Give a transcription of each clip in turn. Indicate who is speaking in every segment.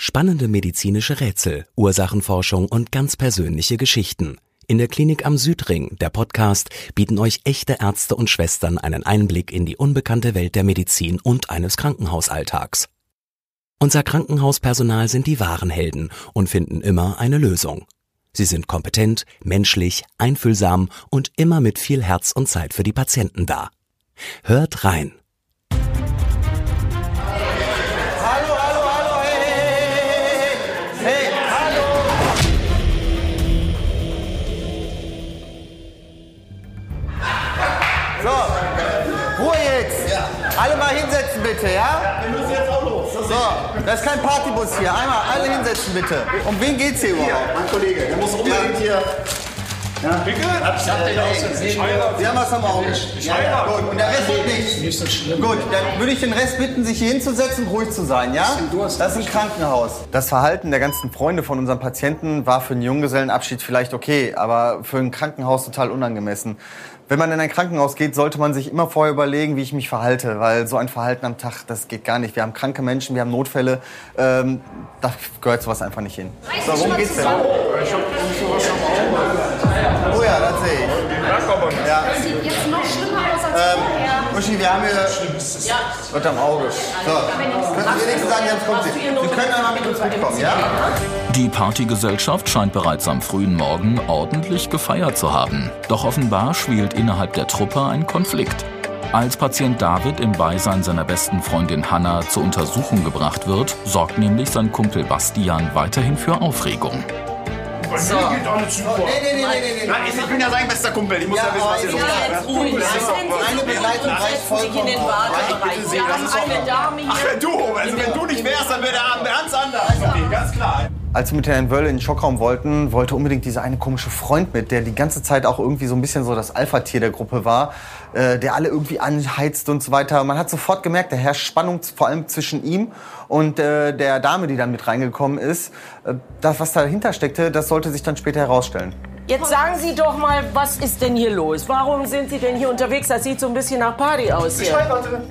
Speaker 1: Spannende medizinische Rätsel, Ursachenforschung und ganz persönliche Geschichten. In der Klinik am Südring, der Podcast, bieten euch echte Ärzte und Schwestern einen Einblick in die unbekannte Welt der Medizin und eines Krankenhausalltags. Unser Krankenhauspersonal sind die wahren Helden und finden immer eine Lösung. Sie sind kompetent, menschlich, einfühlsam und immer mit viel Herz und Zeit für die Patienten da. Hört rein.
Speaker 2: Bitte, ja?
Speaker 3: Wir müssen jetzt auch los.
Speaker 2: So, das ist kein Partybus hier. Einmal alle hinsetzen bitte. Um wen geht's hier überhaupt?
Speaker 3: Mein Kollege, der muss unbedingt hier.
Speaker 4: Pickel?
Speaker 3: Ich hab den aus Versehen.
Speaker 2: Sie haben was am Auge.
Speaker 4: Ich heirate.
Speaker 2: Gut, und der Rest wird nicht.
Speaker 3: Nicht so schlimm.
Speaker 2: Gut, dann würde ich den Rest bitten, sich hier hinzusetzen und ruhig zu sein, ja? Das ist ein Krankenhaus. Das Verhalten der ganzen Freunde von unseren Patienten war für einen Junggesellenabschied vielleicht okay, aber für ein Krankenhaus total unangemessen. Wenn man in ein Krankenhaus geht, sollte man sich immer vorher überlegen, wie ich mich verhalte, weil so ein Verhalten am Tag, das geht gar nicht. Wir haben kranke Menschen, wir haben Notfälle, ähm, da gehört sowas einfach nicht hin. So, worum geht's denn? Oh ja, das sehe ich. Ja.
Speaker 5: sieht jetzt noch schlimmer aus
Speaker 2: Ähm. Uschi, wir haben hier was am Auge. So, können Sie wenigstens sagen, jetzt kommt Sie. Sie können einmal mit uns mitkommen, ja?
Speaker 6: Die Partygesellschaft scheint bereits am frühen Morgen ordentlich gefeiert zu haben. Doch offenbar schwelt innerhalb der Truppe ein Konflikt. Als Patient David im Beisein seiner besten Freundin Hannah zur Untersuchung gebracht wird, sorgt nämlich sein Kumpel Bastian weiterhin für Aufregung.
Speaker 4: Bei mir geht alles super.
Speaker 2: Nee, nee, nee, nee, nee.
Speaker 3: Nein, ich bin ja sein bester Kumpel. Ich muss ja, wissen, was hier los ist.
Speaker 2: ruhig. Eine Begleitung reicht vollkommen aus.
Speaker 5: Wir haben eine Dame hier.
Speaker 3: Ach, wenn du, also wenn du nicht wärst, dann wäre der Abend ganz anders. Okay, ganz klar.
Speaker 2: Als wir mit Herrn Wölle in den Schockraum wollten, wollte unbedingt dieser eine komische Freund mit, der die ganze Zeit auch irgendwie so ein bisschen so das Alpha-Tier der Gruppe war, äh, der alle irgendwie anheizt und so weiter. Man hat sofort gemerkt, da herrscht Spannung vor allem zwischen ihm und äh, der Dame, die dann mit reingekommen ist. Äh, das, was dahinter steckte, das sollte sich dann später herausstellen.
Speaker 7: Jetzt sagen Sie doch mal, was ist denn hier los? Warum sind Sie denn hier unterwegs? Das sieht so ein bisschen nach Party aus
Speaker 3: Ich
Speaker 7: hier.
Speaker 3: heirate.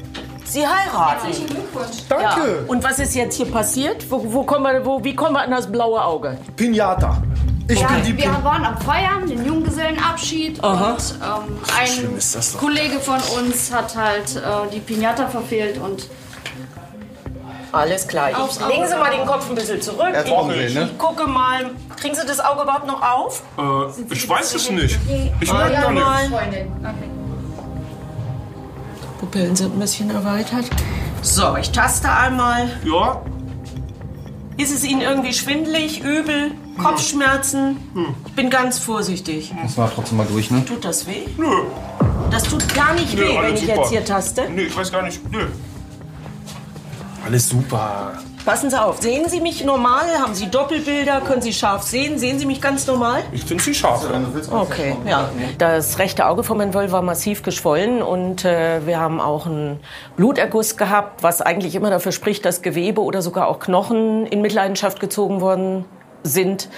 Speaker 7: Sie heiraten.
Speaker 5: Herzlichen Glückwunsch.
Speaker 7: Ja.
Speaker 3: Danke.
Speaker 7: Und was ist jetzt hier passiert? Wo, wo kommen wir, wo, wie kommen wir an das blaue Auge?
Speaker 3: Pinata. Ich
Speaker 5: Ja,
Speaker 3: bin die
Speaker 5: wir
Speaker 3: Pin
Speaker 5: waren am Feiern, den Junggesellenabschied
Speaker 7: Aha.
Speaker 5: und ähm, ein
Speaker 3: ist das doch.
Speaker 5: Kollege von uns hat halt äh, die Pinata verfehlt und
Speaker 7: Alles klar. Ich, legen Sie mal den Kopf ein bisschen zurück.
Speaker 2: Jetzt
Speaker 7: Ich,
Speaker 2: ne?
Speaker 7: ich gucke mal. Kriegen Sie das Auge überhaupt noch auf?
Speaker 4: Äh, ich weiß es nicht. Ich merke
Speaker 7: Ja,
Speaker 4: gar nichts.
Speaker 7: Pupillen sind ein bisschen erweitert. So, ich taste einmal.
Speaker 4: Ja,
Speaker 7: Ist es Ihnen irgendwie schwindelig, übel, Kopfschmerzen? Ich bin ganz vorsichtig.
Speaker 2: Müssen wir trotzdem mal durch, ne?
Speaker 7: Tut das weh?
Speaker 4: nö.
Speaker 7: Das tut gar nicht
Speaker 4: Nö,
Speaker 7: weh, wenn ich
Speaker 4: super.
Speaker 7: jetzt hier taste.
Speaker 4: Nee, ich weiß gar nicht. Nö. Alles super.
Speaker 7: Passen Sie auf, sehen Sie mich normal? Haben Sie Doppelbilder? Können Sie scharf sehen? Sehen Sie mich ganz normal?
Speaker 4: Ich finde sie scharf.
Speaker 7: Okay, ja. Das rechte Auge von Herrn Wöll war massiv geschwollen und äh, wir haben auch einen Bluterguss gehabt, was eigentlich immer dafür spricht, dass Gewebe oder sogar auch Knochen in Mitleidenschaft gezogen worden sind.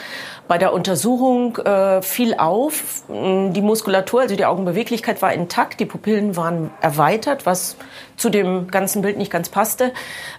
Speaker 7: Bei der Untersuchung äh, fiel auf, die Muskulatur, also die Augenbeweglichkeit war intakt, die Pupillen waren erweitert, was zu dem ganzen Bild nicht ganz passte.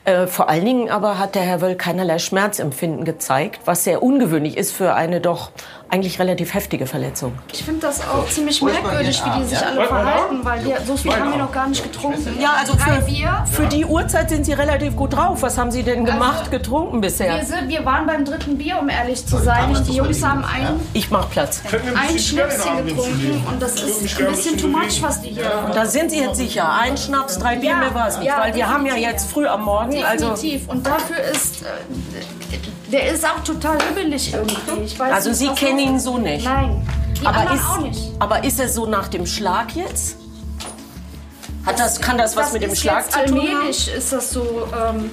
Speaker 7: Äh, vor allen Dingen aber hat der Herr Wöll keinerlei Schmerzempfinden gezeigt, was sehr ungewöhnlich ist für eine doch eigentlich relativ heftige Verletzung.
Speaker 5: Ich finde das auch ziemlich merkwürdig, wie die sich alle verhalten, weil wir, so viel haben wir noch gar nicht getrunken.
Speaker 7: Ja, also für, für die Uhrzeit sind Sie relativ gut drauf. Was haben Sie denn gemacht, getrunken bisher?
Speaker 5: Wir, sind, wir waren beim dritten Bier, um ehrlich zu sein. Die Jungs haben ein,
Speaker 7: Ich mach Platz.
Speaker 4: Ein
Speaker 5: Schnäpschen getrunken und das ist ein bisschen too much, was die hier
Speaker 7: Da sind Sie jetzt sicher. Ein Schnaps, drei Bier,
Speaker 5: Ja,
Speaker 7: mehr war es nicht.
Speaker 5: ja,
Speaker 7: weil wir haben ja jetzt früh am Morgen. Also,
Speaker 5: Definitiv. Und dafür ist. Äh, der ist auch total hibbelig irgendwie. Ich weiß
Speaker 7: also
Speaker 5: nicht,
Speaker 7: Sie
Speaker 5: was
Speaker 7: kennen ihn so nicht.
Speaker 5: Nein.
Speaker 7: Aber, ist,
Speaker 5: auch nicht.
Speaker 7: aber ist es so nach dem Schlag jetzt? Hat das, kann das was
Speaker 5: das
Speaker 7: mit dem
Speaker 5: ist
Speaker 7: Schlag
Speaker 5: jetzt
Speaker 7: zu tun haben?
Speaker 5: allmählich ist das so. Ähm,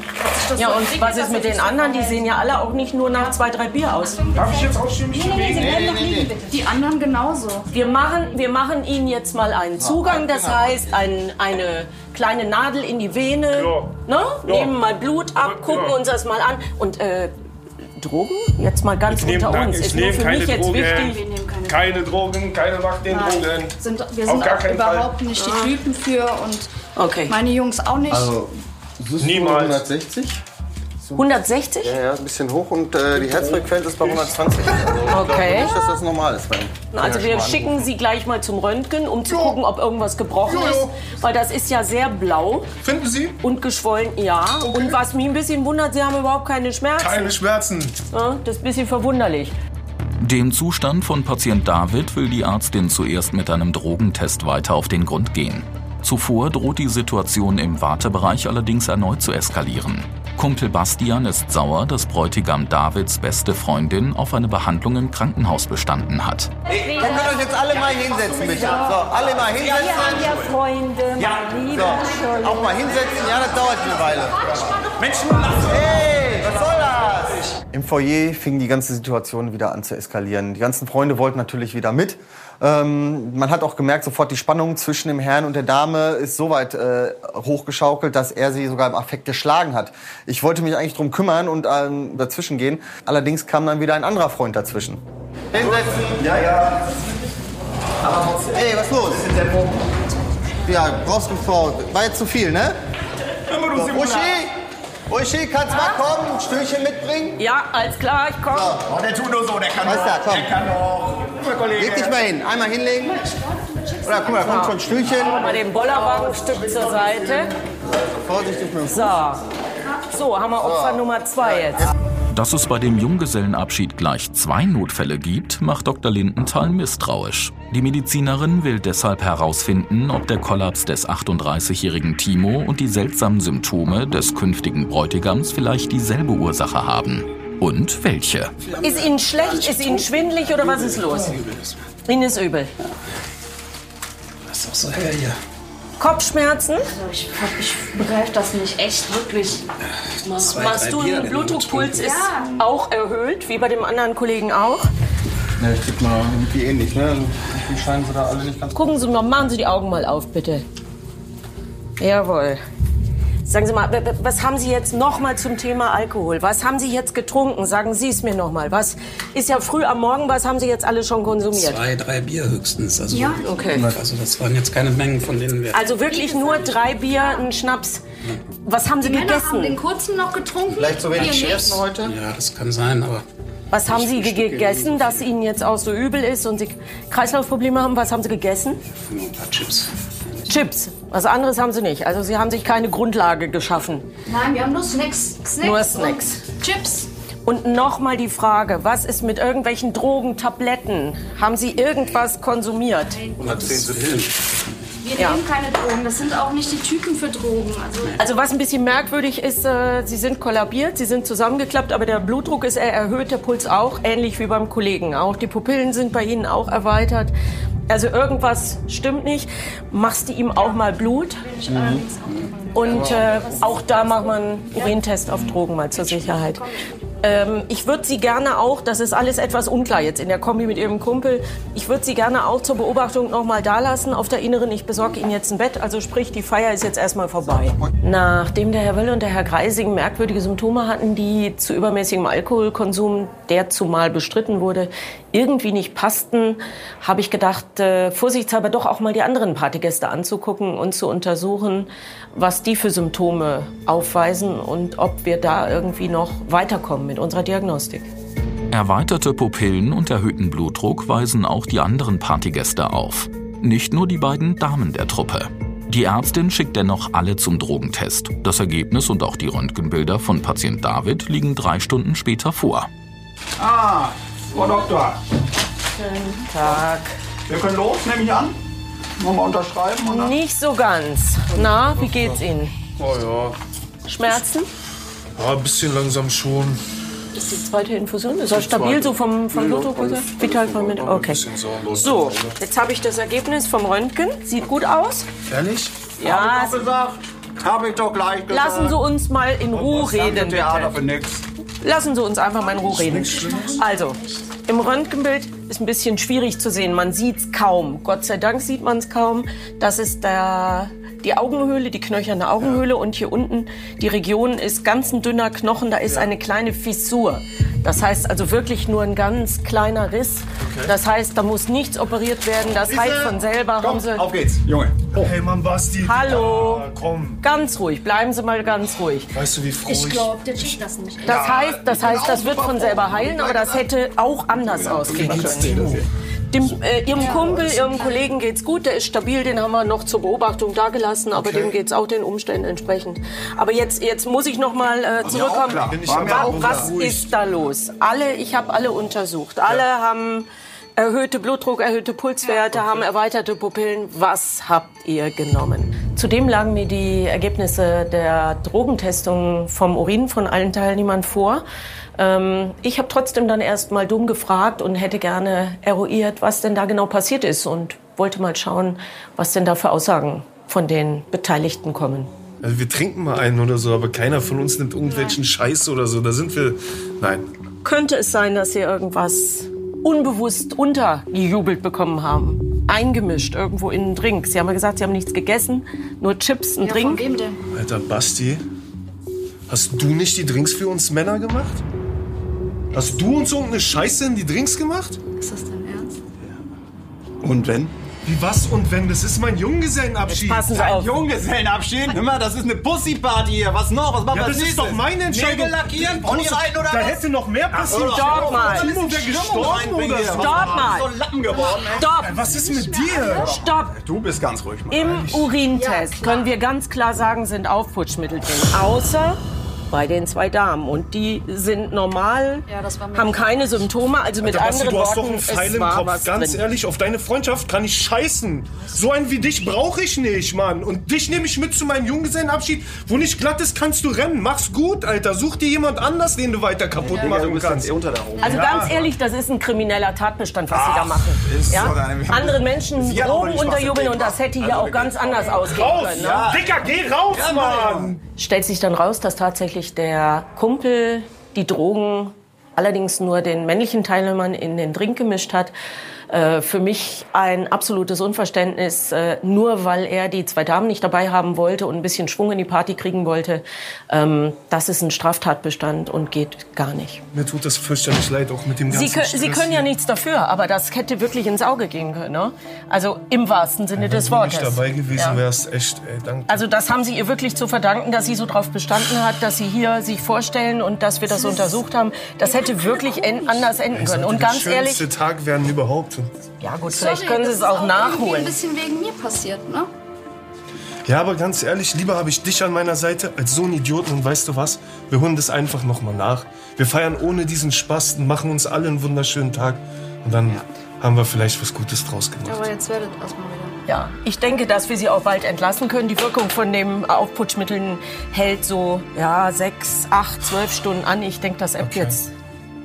Speaker 5: das
Speaker 7: Ja,
Speaker 5: so
Speaker 7: und was ist mit den anderen? Die sehen ja alle auch nicht nur nach zwei, drei Bier aus.
Speaker 4: Darf ich jetzt ausstehen, mich bewegen?
Speaker 5: Die anderen genauso.
Speaker 7: Wir machen, wir machen Ihnen jetzt mal einen Zugang, das heißt ein, eine kleine Nadel in die Vene,
Speaker 4: Ja.
Speaker 7: ne?
Speaker 4: Ja.
Speaker 7: nehmen mal Blut ab, gucken
Speaker 4: Ja.
Speaker 7: uns das mal an und äh, Drogen? Jetzt mal ganz
Speaker 4: Ich
Speaker 7: unter uns.
Speaker 4: ich
Speaker 7: Ist nur
Speaker 4: nehm
Speaker 7: für
Speaker 4: keine
Speaker 7: mich jetzt
Speaker 4: Drogen.
Speaker 7: wichtig.
Speaker 5: Keine
Speaker 4: Drogen, keine Macht den Drogen.
Speaker 5: Sind, wir
Speaker 4: Auf
Speaker 5: sind
Speaker 4: gar
Speaker 5: auch
Speaker 4: keinen Fall.
Speaker 5: überhaupt nicht die Typen für und
Speaker 7: Okay.
Speaker 5: meine Jungs auch nicht.
Speaker 2: Also,
Speaker 4: Niemals.
Speaker 2: 160?
Speaker 7: 160?
Speaker 2: Ja, ja, ein bisschen hoch und äh, die Herzfrequenz ist bei 120. Also ich
Speaker 7: Okay.
Speaker 2: glaube nicht, dass das normal ist bei ihm.
Speaker 7: Also wir schicken Sie gleich mal zum Röntgen, um zu gucken, ob irgendwas gebrochen ist. Weil das ist ja sehr blau
Speaker 4: Finden Sie?
Speaker 7: und geschwollen, ja. Und was mich ein bisschen wundert, Sie haben überhaupt keine Schmerzen.
Speaker 4: Keine Schmerzen.
Speaker 7: Ja, das ist ein bisschen verwunderlich.
Speaker 6: Dem Zustand von Patient David will die Ärztin zuerst mit einem Drogentest weiter auf den Grund gehen. Zuvor droht die Situation im Wartebereich allerdings erneut zu eskalieren. Kumpel Bastian ist sauer, dass Bräutigam Davids beste Freundin auf eine Behandlung im Krankenhaus bestanden hat.
Speaker 2: Dann könnt ihr euch jetzt alle mal hinsetzen, bitte. So, alle mal hinsetzen.
Speaker 7: ja Freunde, mein lieber
Speaker 2: So, auch mal hinsetzen. Ja, das dauert eine Weile.
Speaker 3: Menschen lachen.
Speaker 2: Hey? Im Foyer fing die ganze Situation wieder an zu eskalieren. Die ganzen Freunde wollten natürlich wieder mit. Ähm, man hat auch gemerkt, sofort die Spannung zwischen dem Herrn und der Dame ist so weit äh, hochgeschaukelt, dass er sie sogar im Affekt geschlagen hat. Ich wollte mich eigentlich drum kümmern und ähm, dazwischen gehen. Allerdings kam dann wieder ein anderer Freund dazwischen. Hinsetzen. Ja, ja. Ey, was ist los? Ja, brauchst du vor. War jetzt zu viel, ne?
Speaker 3: Immer du.
Speaker 2: Uschi, Uschi, kannst mal kommen, ein Stühlchen mitbringen?
Speaker 7: Ja, alles klar, ich komme.
Speaker 3: Oh, der tut nur so, der kann
Speaker 2: Was
Speaker 3: doch.
Speaker 2: da, komm.
Speaker 3: Der kann doch. Guck mal, Kollege.
Speaker 2: Leg dich mal hin, einmal hinlegen. Oder guck mal, da kommt schon ein Stühlchen.
Speaker 7: Mal den Bollerwagen ein Stück zur Seite.
Speaker 2: Vorsichtig mit dem Fuß.
Speaker 7: So. So, haben wir Opfer Nummer zwei jetzt.
Speaker 6: Dass es bei dem Junggesellenabschied gleich zwei Notfälle gibt, macht Dr. Lindenthal misstrauisch. Die Medizinerin will deshalb herausfinden, ob der Kollaps des 38-jährigen Timo und die seltsamen Symptome des künftigen Bräutigams vielleicht dieselbe Ursache haben. Und welche?
Speaker 7: Ist Ihnen schlecht? Ist Ihnen schwindelig oder was ist los? Ihnen ist übel.
Speaker 4: Das ist doch so hell hier.
Speaker 7: Kopfschmerzen?
Speaker 5: Ich, ich begreife das nicht, echt, wirklich.
Speaker 4: Zwei,
Speaker 7: Machst du einen
Speaker 4: wenn du
Speaker 7: Blutdruckpuls ist auch erhöht, wie bei dem anderen Kollegen auch.
Speaker 2: Ja, ich tippe mal irgendwie ähnlich, ne? Die scheinen sie da alle nicht ganz
Speaker 7: Gucken Sie mal, machen Sie die Augen mal auf, bitte. Jawohl. Sagen Sie mal, was haben Sie jetzt noch mal zum Thema Alkohol? Was haben Sie jetzt getrunken? Sagen Sie es mir noch mal. Was ist ja früh am Morgen, was haben Sie jetzt alle schon konsumiert?
Speaker 4: Zwei, drei Bier höchstens. Also,
Speaker 5: Ja.
Speaker 7: Okay.
Speaker 4: Also das waren jetzt keine Mengen, von denen wir...
Speaker 7: Also wirklich nur drei Bier, ein Schnaps. Was haben Sie
Speaker 5: Die Männer haben den
Speaker 7: gegessen?
Speaker 5: kurzen noch getrunken.
Speaker 2: Vielleicht zu wenig Essen heute?
Speaker 4: Ja, das kann sein, aber
Speaker 7: Was haben Sie gegessen, dass Ihnen jetzt auch so übel ist und Sie Kreislaufprobleme haben? Was haben Sie gegessen?
Speaker 4: ein paar Chips.
Speaker 7: Chips. Was anderes haben Sie nicht. Also Sie haben sich keine Grundlage geschaffen.
Speaker 5: Nein, wir haben nur Snacks. Snacks
Speaker 7: Nur
Speaker 5: und
Speaker 7: Snacks.
Speaker 5: Chips.
Speaker 7: Und nochmal die Frage, was ist mit irgendwelchen Drogen, Tabletten? Haben Sie irgendwas konsumiert?
Speaker 4: Das Pillen.
Speaker 5: Wir
Speaker 7: Ja.
Speaker 5: nehmen keine Drogen. Das sind auch nicht die Typen für Drogen. Also
Speaker 7: Also was ein bisschen merkwürdig ist, äh, Sie sind kollabiert, Sie sind zusammengeklappt, aber der Blutdruck ist erhöht, der Puls auch, ähnlich wie beim Kollegen. Auch die Pupillen sind bei Ihnen auch erweitert. Also irgendwas stimmt nicht. Machst du ihm auch mal Blut? Und äh, auch da macht man einen Urintest auf Drogen mal zur Sicherheit. Ähm, ich würde Sie gerne auch, das ist alles etwas unklar jetzt in der Kombi mit Ihrem Kumpel, ich würde Sie gerne auch zur Beobachtung noch mal da lassen auf der Inneren. Ich besorge Ihnen jetzt ein Bett, also sprich, die Feier ist jetzt erstmal vorbei. Nachdem der Herr Wölle und der Herr Greising merkwürdige Symptome hatten, die zu übermäßigem Alkoholkonsum, der zumal bestritten wurde, irgendwie nicht passten, habe ich gedacht, äh, vorsichtshalber doch auch mal die anderen Partygäste anzugucken und zu untersuchen, was die für Symptome aufweisen und ob wir da irgendwie noch weiterkommen mit unserer Diagnostik.
Speaker 6: Erweiterte Pupillen und erhöhten Blutdruck weisen auch die anderen Partygäste auf. Nicht nur die beiden Damen der Truppe. Die Ärztin schickt dennoch alle zum Drogentest. Das Ergebnis und auch die Röntgenbilder von Patient David liegen drei Stunden später vor.
Speaker 3: Ah, Frau Doktor.
Speaker 7: Tag.
Speaker 3: Wir können los, nehme ich an. Nochmal unterschreiben dann.
Speaker 7: Nicht so ganz. Na, wie geht's Ihnen?
Speaker 4: Oh ja.
Speaker 7: Schmerzen?
Speaker 4: Ja, ein bisschen langsam schon.
Speaker 7: Ist die zweite Infusion? Ist er stabil so vom, vom Blutdruck? oder? Vital von mit. Okay. So, jetzt habe ich das Ergebnis vom Röntgen. Sieht gut aus.
Speaker 4: Ehrlich?
Speaker 7: Ja,
Speaker 3: Hab ich doch gesagt. Hab ich doch gleich gesagt.
Speaker 7: lassen Sie uns mal in Ruhe
Speaker 3: Das
Speaker 7: reden.
Speaker 3: Theater
Speaker 7: Bitte.
Speaker 3: für nix.
Speaker 7: Lassen Sie uns einfach mal in Ruhe reden. Also, im Röntgenbild ist ein bisschen schwierig zu sehen. Man sieht es kaum. Gott sei Dank sieht man es kaum. Das ist der, die Augenhöhle, die knöcherne Augenhöhle. Und hier unten, die Region ist ganz ein dünner Knochen. Da ist eine kleine Fissur. Das heißt also wirklich nur ein ganz kleiner Riss. Das heißt, da muss nichts operiert werden. Das heilt von selber. Sie
Speaker 3: Auf geht's, Junge.
Speaker 4: Hey Mann, Basti.
Speaker 7: Hallo.
Speaker 4: Ja, komm.
Speaker 7: ganz ruhig. Bleiben Sie mal ganz ruhig.
Speaker 4: Weißt du, wie froh
Speaker 5: Ich
Speaker 4: ich...
Speaker 5: glaube, der checkt das nicht.
Speaker 7: Das heißt, das heißt, das wird von selber heilen, aber das hätte auch anders ausgehen können. Dem, äh, ihrem Kumpel, Ihrem Kollegen geht's gut, der ist stabil, den haben wir noch zur Beobachtung dagelassen, aber dem geht's auch den Umständen entsprechend. Aber jetzt, jetzt muss ich noch mal äh, zurückkommen.
Speaker 3: klar.
Speaker 4: Bin ich
Speaker 7: Wa-
Speaker 4: aber auch
Speaker 7: was ist da los? Alle, ich habe alle untersucht. Alle haben erhöhte Blutdruck, erhöhte Pulswerte, haben erweiterte Pupillen. Was habt ihr genommen? Zudem lagen mir die Ergebnisse der Drogentestung vom Urin von allen Teilnehmern vor. Ähm, ich habe trotzdem dann erst mal dumm gefragt und hätte gerne eruiert, was denn da genau passiert ist und wollte mal schauen, was denn da für Aussagen von den Beteiligten kommen.
Speaker 4: Also wir trinken mal einen oder so, aber keiner von uns nimmt irgendwelchen Scheiß oder so. Da sind wir... Nein.
Speaker 7: Könnte es sein, dass Sie irgendwas unbewusst untergejubelt bekommen haben? Eingemischt irgendwo in einen Drink. Sie haben ja gesagt, Sie haben nichts gegessen, nur Chips, ein
Speaker 5: Ja, von
Speaker 7: Drink.
Speaker 5: wem denn?
Speaker 4: Alter, Basti, hast du nicht die Drinks für uns Männer gemacht? Hast du uns irgendeine Scheiße in die Drinks gemacht?
Speaker 5: Ist das dein Ernst?
Speaker 3: Und wenn?
Speaker 4: Wie was und wenn? Das ist mein Junggesellenabschied.
Speaker 7: Passen Sie
Speaker 3: Ein
Speaker 7: auf.
Speaker 3: Junggesellenabschied? Hör mal, das ist eine Pussyparty hier. Was noch? Was machen
Speaker 4: Ja,
Speaker 3: wir
Speaker 4: das ist doch meine Entscheidung.
Speaker 3: Nägel lackieren? Pony reiten oder
Speaker 4: da
Speaker 3: was?
Speaker 4: hätte noch mehr passiert.
Speaker 7: Stopp mal.
Speaker 4: Timo wäre gestorben oder so.
Speaker 7: Stopp mal.
Speaker 3: So Lappen geworden, ey.
Speaker 7: Stopp,
Speaker 4: Was ist mit dir?
Speaker 7: stopp.
Speaker 3: Du bist ganz ruhig, Mann.
Speaker 7: Im Urintest können wir ganz klar sagen, sind Aufputschmittel drin. Außer bei den zwei Damen. Und die sind normal,
Speaker 5: Ja, das war mir
Speaker 7: haben keine Symptome. Also mit
Speaker 4: Alter, Basti,
Speaker 7: anderen
Speaker 4: du hast doch
Speaker 7: Worten,
Speaker 4: einen Pfeil im Kopf. Ganz
Speaker 7: drin.
Speaker 4: ehrlich, auf deine Freundschaft kann ich scheißen. So einen wie dich brauche ich nicht, Mann. Und dich nehme ich mit zu meinem Junggesellenabschied. Wo nicht glatt ist, kannst du rennen. Mach's gut, Alter. Such dir jemand anders, den du weiter kaputt machen kannst.
Speaker 3: unter der.
Speaker 7: Also ganz ehrlich, das ist ein krimineller Tatbestand, was Sie da machen.
Speaker 3: ist
Speaker 7: Ja? Anderen Menschen Drogen unterjubeln und das hätte hier
Speaker 3: Also
Speaker 7: auch ganz anders ausgehen
Speaker 4: Raus!
Speaker 7: können. Ne?
Speaker 3: Ja.
Speaker 4: Dicker, geh raus, Mann!
Speaker 7: Stellt sich dann raus, dass tatsächlich der Kumpel die Drogen allerdings nur den männlichen Teilnehmern in den Drink gemischt hat. Äh, für mich ein absolutes Unverständnis, äh, nur weil er die zwei Damen nicht dabei haben wollte und ein bisschen Schwung in die Party kriegen wollte. Ähm, das ist ein Straftatbestand und geht gar nicht.
Speaker 4: Mir tut das fürchterlich leid, auch mit dem ganzen
Speaker 7: Sie, kö-
Speaker 4: Stress
Speaker 7: Sie können ja nichts dafür, aber das hätte wirklich ins Auge gehen können. Ne? Also im wahrsten Sinne
Speaker 4: Wenn
Speaker 7: des
Speaker 4: du
Speaker 7: Wortes.
Speaker 4: nicht dabei gewesen
Speaker 7: Ja.
Speaker 4: wärst, echt, ey, danke.
Speaker 7: Also das haben Sie ihr wirklich zu verdanken, dass sie so drauf bestanden hat, dass Sie hier sich vorstellen und dass wir das untersucht haben. Das hätte wirklich anders enden können. Und ganz ehrlich,
Speaker 4: Tag werden überhaupt.
Speaker 7: Ja gut, vielleicht
Speaker 5: Sorry,
Speaker 7: können Sie es
Speaker 5: ist
Speaker 7: auch nachholen.
Speaker 5: ein bisschen wegen mir passiert, ne?
Speaker 4: Ja, aber ganz ehrlich, lieber habe ich dich an meiner Seite als so einen Idioten. Und weißt du was? Wir holen das einfach noch mal nach. Wir feiern ohne diesen Spaß und machen uns alle einen wunderschönen Tag. Und dann haben wir vielleicht was Gutes draus gemacht.
Speaker 5: Aber jetzt werdet erstmal wieder.
Speaker 7: Ja, ich denke, dass wir sie auch bald entlassen können. Die Wirkung von den Aufputschmitteln hält so ja, sechs, acht, zwölf Stunden an. Ich denke, das ebbt jetzt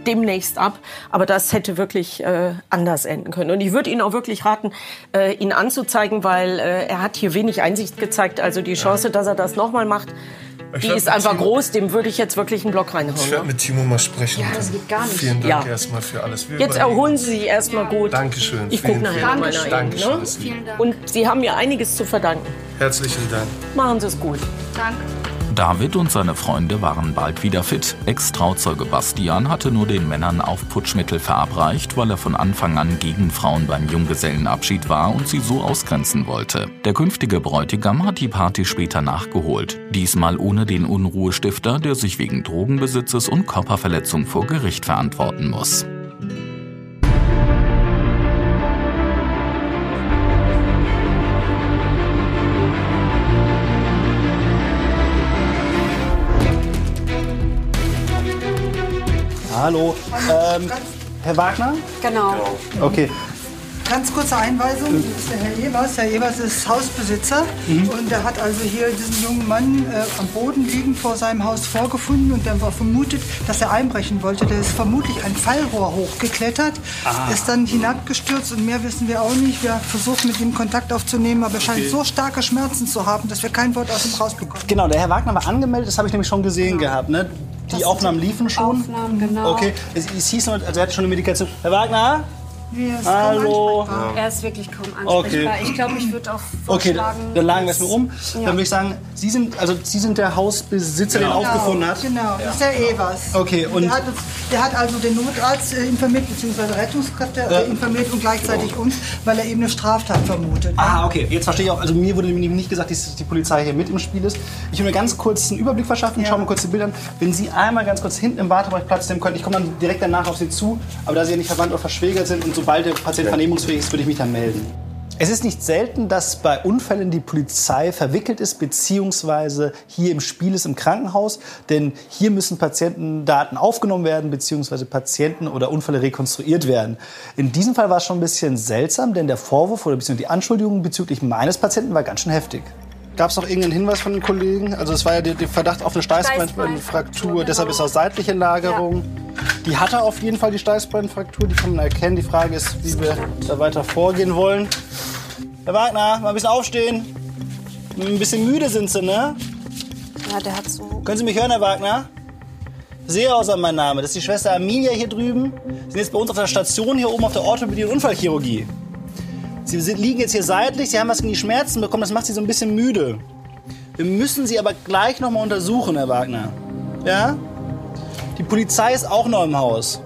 Speaker 7: demnächst ab. Aber das hätte wirklich äh, anders enden können. Und ich würde Ihnen auch wirklich raten, äh, ihn anzuzeigen, weil äh, er hat hier wenig Einsicht gezeigt. Also die Chance, dass er das nochmal macht,
Speaker 4: Ich
Speaker 7: die ist einfach
Speaker 4: Timo-
Speaker 7: groß. Dem würde ich jetzt wirklich einen Block
Speaker 4: Ich
Speaker 7: reinhauen.
Speaker 4: werde
Speaker 7: Ne?
Speaker 4: mit Timo mal sprechen.
Speaker 5: Ja, das geht gar nicht.
Speaker 4: Vielen Dank
Speaker 7: Ja.
Speaker 4: erstmal für alles. Wir
Speaker 7: Jetzt
Speaker 4: überlegen.
Speaker 7: erholen Sie sich erstmal gut.
Speaker 4: Dankeschön.
Speaker 7: Ich gucke nachher nochmal nach
Speaker 5: Dank.
Speaker 7: Ihnen.
Speaker 4: Dankeschön.
Speaker 7: Ne?
Speaker 5: Vielen Dank.
Speaker 7: Und Sie haben mir einiges zu verdanken.
Speaker 4: Herzlichen Dank.
Speaker 7: Machen Sie es gut.
Speaker 5: Dank.
Speaker 6: David und seine Freunde waren bald wieder fit. Ex-Trauzeuge Bastian hatte nur den Männern Aufputschmittel verabreicht, weil er von Anfang an gegen Frauen beim Junggesellenabschied war und sie so ausgrenzen wollte. Der künftige Bräutigam hat die Party später nachgeholt. Diesmal ohne den Unruhestifter, der sich wegen Drogenbesitzes und Körperverletzung vor Gericht verantworten muss.
Speaker 8: Hallo. Ähm, Herr Wagner?
Speaker 9: Genau.
Speaker 8: Okay.
Speaker 9: Ganz kurze Einweisung. Das ist der Herr Evers. Herr Evers ist Hausbesitzer und er hat also hier diesen jungen Mann äh, am Boden liegend vor seinem Haus vorgefunden und dann war vermutet, dass er einbrechen wollte. Der ist vermutlich ein Fallrohr hochgeklettert, ist dann hinabgestürzt und mehr wissen wir auch nicht. Wir versuchen mit ihm Kontakt aufzunehmen, aber er scheint so starke Schmerzen zu haben, dass wir kein Wort aus ihm rausbekommen.
Speaker 8: Genau, der Herr Wagner war angemeldet, das habe ich nämlich schon gesehen gehabt. Ne? Die Aufnahmen liefen schon.
Speaker 9: Aufnahmen, genau.
Speaker 8: Okay, es, es hieß nur, also er hatte schon eine Medikation. Herr Wagner?
Speaker 9: Nee, er ist
Speaker 8: Hallo.
Speaker 9: kaum ansprechbar.
Speaker 5: Er ist wirklich kaum
Speaker 8: Okay.
Speaker 5: ansprechbar. Ich glaube, ich würde auch
Speaker 8: Okay,
Speaker 5: vorschlagen...
Speaker 8: dann lagen wir es mir um.
Speaker 5: Ja.
Speaker 8: Dann würde ich sagen, Sie sind, also Sie sind der Hausbesitzer,
Speaker 9: Genau,
Speaker 8: den aufgefunden hat.
Speaker 9: Genau, das ist der Evers.
Speaker 8: Okay, und-
Speaker 9: der, hat uns, der hat also den Notarzt äh, informiert, beziehungsweise Rettungskräfte äh, informiert und gleichzeitig uns, weil er eben eine Straftat vermutet.
Speaker 8: Ah, okay. Jetzt verstehe ich auch. Also mir wurde nämlich nicht gesagt, dass die Polizei hier mit im Spiel ist. Ich will mir ganz kurz einen Überblick verschaffen. Schauen wir kurz die Bilder an. Wenn Sie einmal ganz kurz hinten im Wartebereich Platz nehmen könnten, ich komme dann direkt danach auf Sie zu. Aber da Sie ja nicht verwandt oder verschwägert sind und sobald der Patient vernehmungsfähig ist, würde ich mich dann melden. Es ist nicht selten, dass bei Unfällen die Polizei verwickelt ist, beziehungsweise hier im Spiel ist im Krankenhaus. Denn hier müssen Patientendaten aufgenommen werden, beziehungsweise Patienten oder Unfälle rekonstruiert werden. In diesem Fall war es schon ein bisschen seltsam, denn der Vorwurf oder beziehungsweise die Anschuldigung bezüglich meines Patienten war ganz schön heftig. Gab es noch irgendeinen Hinweis von den Kollegen? Also es war ja der, der Verdacht auf eine Steißbeinfraktur, deshalb ist auch seitliche Lagerung. Die hatte auf jeden Fall die Steißbeinfraktur, die kann man erkennen. Die Frage ist, wie wir da weiter vorgehen wollen. Herr Wagner, mal ein bisschen aufstehen. Ein bisschen müde sind Sie, ne?
Speaker 5: Ja, der hat so...
Speaker 8: Können Sie mich hören, Herr Wagner? Seehauser mein Name. Das ist die Schwester Arminia hier drüben. Sie sind jetzt bei uns auf der Station hier oben auf der Orthopädie und Unfallchirurgie. Sie sind, liegen jetzt hier seitlich, Sie haben was gegen die Schmerzen bekommen, das macht Sie so ein bisschen müde. Wir müssen Sie aber gleich noch mal untersuchen, Herr Wagner. Ja? Die Polizei ist auch noch im Haus.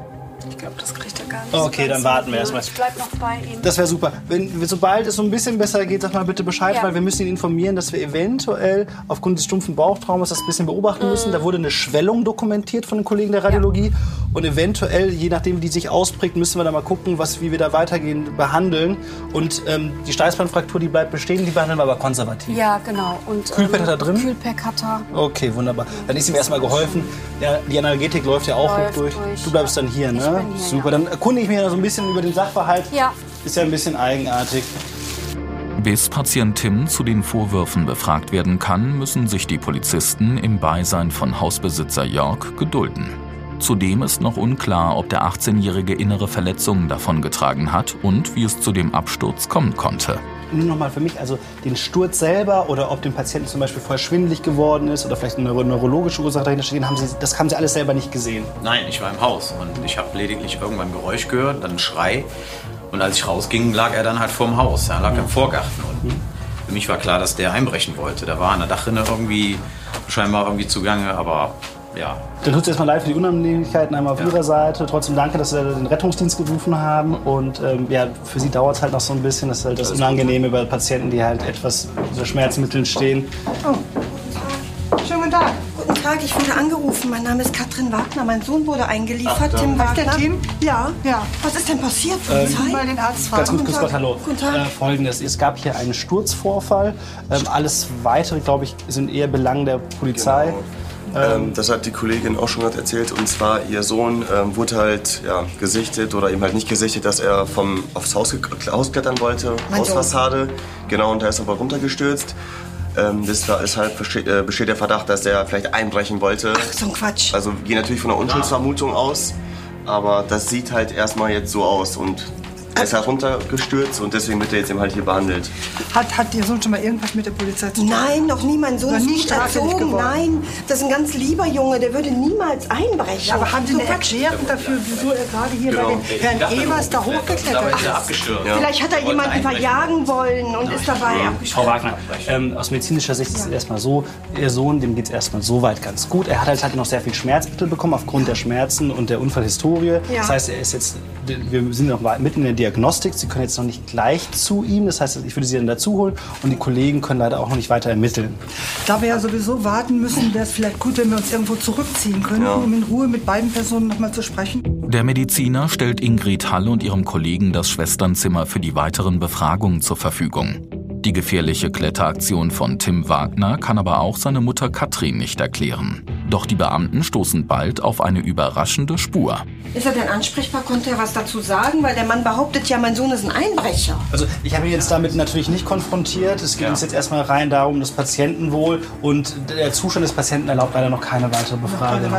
Speaker 5: Ich glaube, das kriegt er gar nicht.
Speaker 8: Okay, dann warten wir erstmal.
Speaker 5: Ich bleib noch bei ihm.
Speaker 8: Das wäre super. Wenn, sobald es so ein bisschen besser geht, sag mal bitte Bescheid,
Speaker 5: Ja.
Speaker 8: weil wir müssen ihn informieren, dass wir eventuell aufgrund des stumpfen Bauchtraumas das ein bisschen beobachten müssen. Da wurde eine Schwellung dokumentiert von den Kollegen der Radiologie. Und eventuell, je nachdem, wie die sich ausprägt, müssen wir da mal gucken, was, wie wir da weitergehen, behandeln. Und ähm, die Steißbeinfraktur, die bleibt bestehen, die behandeln wir aber konservativ.
Speaker 5: Ja, genau. Und,
Speaker 8: Kühlpack hat er drin?
Speaker 5: Kühlpack hat er.
Speaker 8: Okay, wunderbar. Dann ist ihm erstmal geholfen. Ja, die Analgetik läuft ja auch
Speaker 5: Läuft
Speaker 8: durch.
Speaker 5: durch.
Speaker 8: Du bleibst dann hier, ne?
Speaker 5: Bin hier,
Speaker 8: Super. Dann erkunde ich mich ja so ein bisschen über den Sachverhalt.
Speaker 5: Ja.
Speaker 8: Ist ja ein bisschen eigenartig.
Speaker 6: Bis Patient Tim zu den Vorwürfen befragt werden kann, müssen sich die Polizisten im Beisein von Hausbesitzer Jörg gedulden. Zudem ist noch unklar, ob der 18-Jährige innere Verletzungen davongetragen hat und wie es zu dem Absturz kommen konnte.
Speaker 8: Nur nochmal für mich, also den Sturz selber oder ob dem Patienten zum Beispiel vorher schwindelig geworden ist oder vielleicht eine neuro- neurologische Ursache dahinter steht, haben Sie, das haben Sie alles selber nicht gesehen.
Speaker 10: Nein, ich war im Haus und ich habe lediglich irgendwann ein Geräusch gehört, dann einen Schrei. Und als ich rausging, lag er dann halt vorm Haus. Er lag im Vorgarten unten. Für mich war klar, dass der einbrechen wollte. Da war an der Dachrinne irgendwie scheinbar irgendwie zugange, aber ja.
Speaker 8: Dann tut es erstmal leid für die Unannehmlichkeiten einmal auf Ihrer Seite. Trotzdem danke, dass Sie den Rettungsdienst gerufen haben. Und ähm, ja, für Sie dauert es halt noch so ein bisschen. Das ist halt das Unangenehme bei Patienten, die halt etwas unter Schmerzmitteln stehen.
Speaker 9: Schönen guten Tag.
Speaker 11: Guten Tag, ich wurde angerufen. Mein Name ist Katrin Wagner. Mein Sohn wurde eingeliefert,
Speaker 8: Ach,
Speaker 11: Tim. Wagner.
Speaker 9: der Tim?
Speaker 11: Ja.
Speaker 9: Ja.
Speaker 11: Was ist denn passiert?
Speaker 8: Ähm,
Speaker 11: Polizei?
Speaker 9: Mal den Arzt
Speaker 8: Ganz
Speaker 9: fragen.
Speaker 8: gut, grüß Gott, hallo.
Speaker 11: Guten Tag.
Speaker 8: Äh, Folgendes, es gab hier einen Sturzvorfall. Ähm, alles Weitere, glaube ich, sind eher Belang der Polizei.
Speaker 12: Ähm, das hat die Kollegin auch schon gerade erzählt. Und zwar, ihr Sohn ähm, wurde halt ja, gesichtet oder eben halt nicht gesichtet, dass er vom, aufs Haus, Haus klettern wollte,
Speaker 11: Mein.
Speaker 12: Hausfassade. Genau, und da ist er aber runtergestürzt. Ähm, deshalb besteht, äh, besteht der Verdacht, dass er vielleicht einbrechen wollte.
Speaker 11: Ach, so ein Quatsch.
Speaker 12: Also wir gehen natürlich von einer Unschuldsvermutung aus. Aber das sieht halt erstmal jetzt so aus. Und er ist halt runtergestürzt und deswegen wird er jetzt eben halt hier behandelt.
Speaker 9: Hat, hat Ihr Sohn schon mal irgendwas mit der Polizei zu tun?
Speaker 11: Nein, noch nie. Mein Sohn ist
Speaker 9: straffällig
Speaker 11: erzogen. Nein, das ist ein ganz lieber Junge. Der würde niemals einbrechen.
Speaker 9: Ja, aber haben Sie
Speaker 11: So
Speaker 9: eine. Erklärung dafür, wieso er gerade hier bei
Speaker 12: Genau.
Speaker 9: den Herrn Evers da hochgeklettert ist?
Speaker 10: abgestürzt.
Speaker 11: Vielleicht hat er jemanden verjagen wollen und ist dabei abgestürzt.
Speaker 8: Frau Wagner, ähm, aus medizinischer Sicht ist es erstmal so, Ihr Sohn, dem geht es erstmal soweit ganz gut. Er hat halt, halt noch sehr viel Schmerzmittel bekommen aufgrund der Schmerzen und der Unfallhistorie.
Speaker 11: Ja.
Speaker 8: Das heißt, er ist jetzt, wir sind noch mitten in der Diagnostik. Sie können jetzt noch nicht gleich zu ihm. Das heißt, ich würde Sie dann dazu holen und die Kollegen können leider auch noch nicht weiter ermitteln.
Speaker 9: Da wir ja sowieso warten müssen, wäre es vielleicht gut, wenn wir uns irgendwo zurückziehen könnten,
Speaker 12: Ja.
Speaker 9: um in Ruhe mit beiden Personen nochmal zu sprechen.
Speaker 6: Der Mediziner stellt Ingrid Hall und ihrem Kollegen das Schwesternzimmer für die weiteren Befragungen zur Verfügung. Die gefährliche Kletteraktion von Tim Wagner kann aber auch seine Mutter Katrin nicht erklären. Doch die Beamten stoßen bald auf eine überraschende Spur.
Speaker 11: Ist er denn ansprechbar? Konnte er was dazu sagen? Weil der Mann behauptet ja, mein Sohn ist ein Einbrecher.
Speaker 8: Also ich habe ihn jetzt damit natürlich nicht konfrontiert. Es geht uns jetzt erstmal rein darum, das Patientenwohl und der Zustand des Patienten erlaubt leider noch keine weitere Befragung.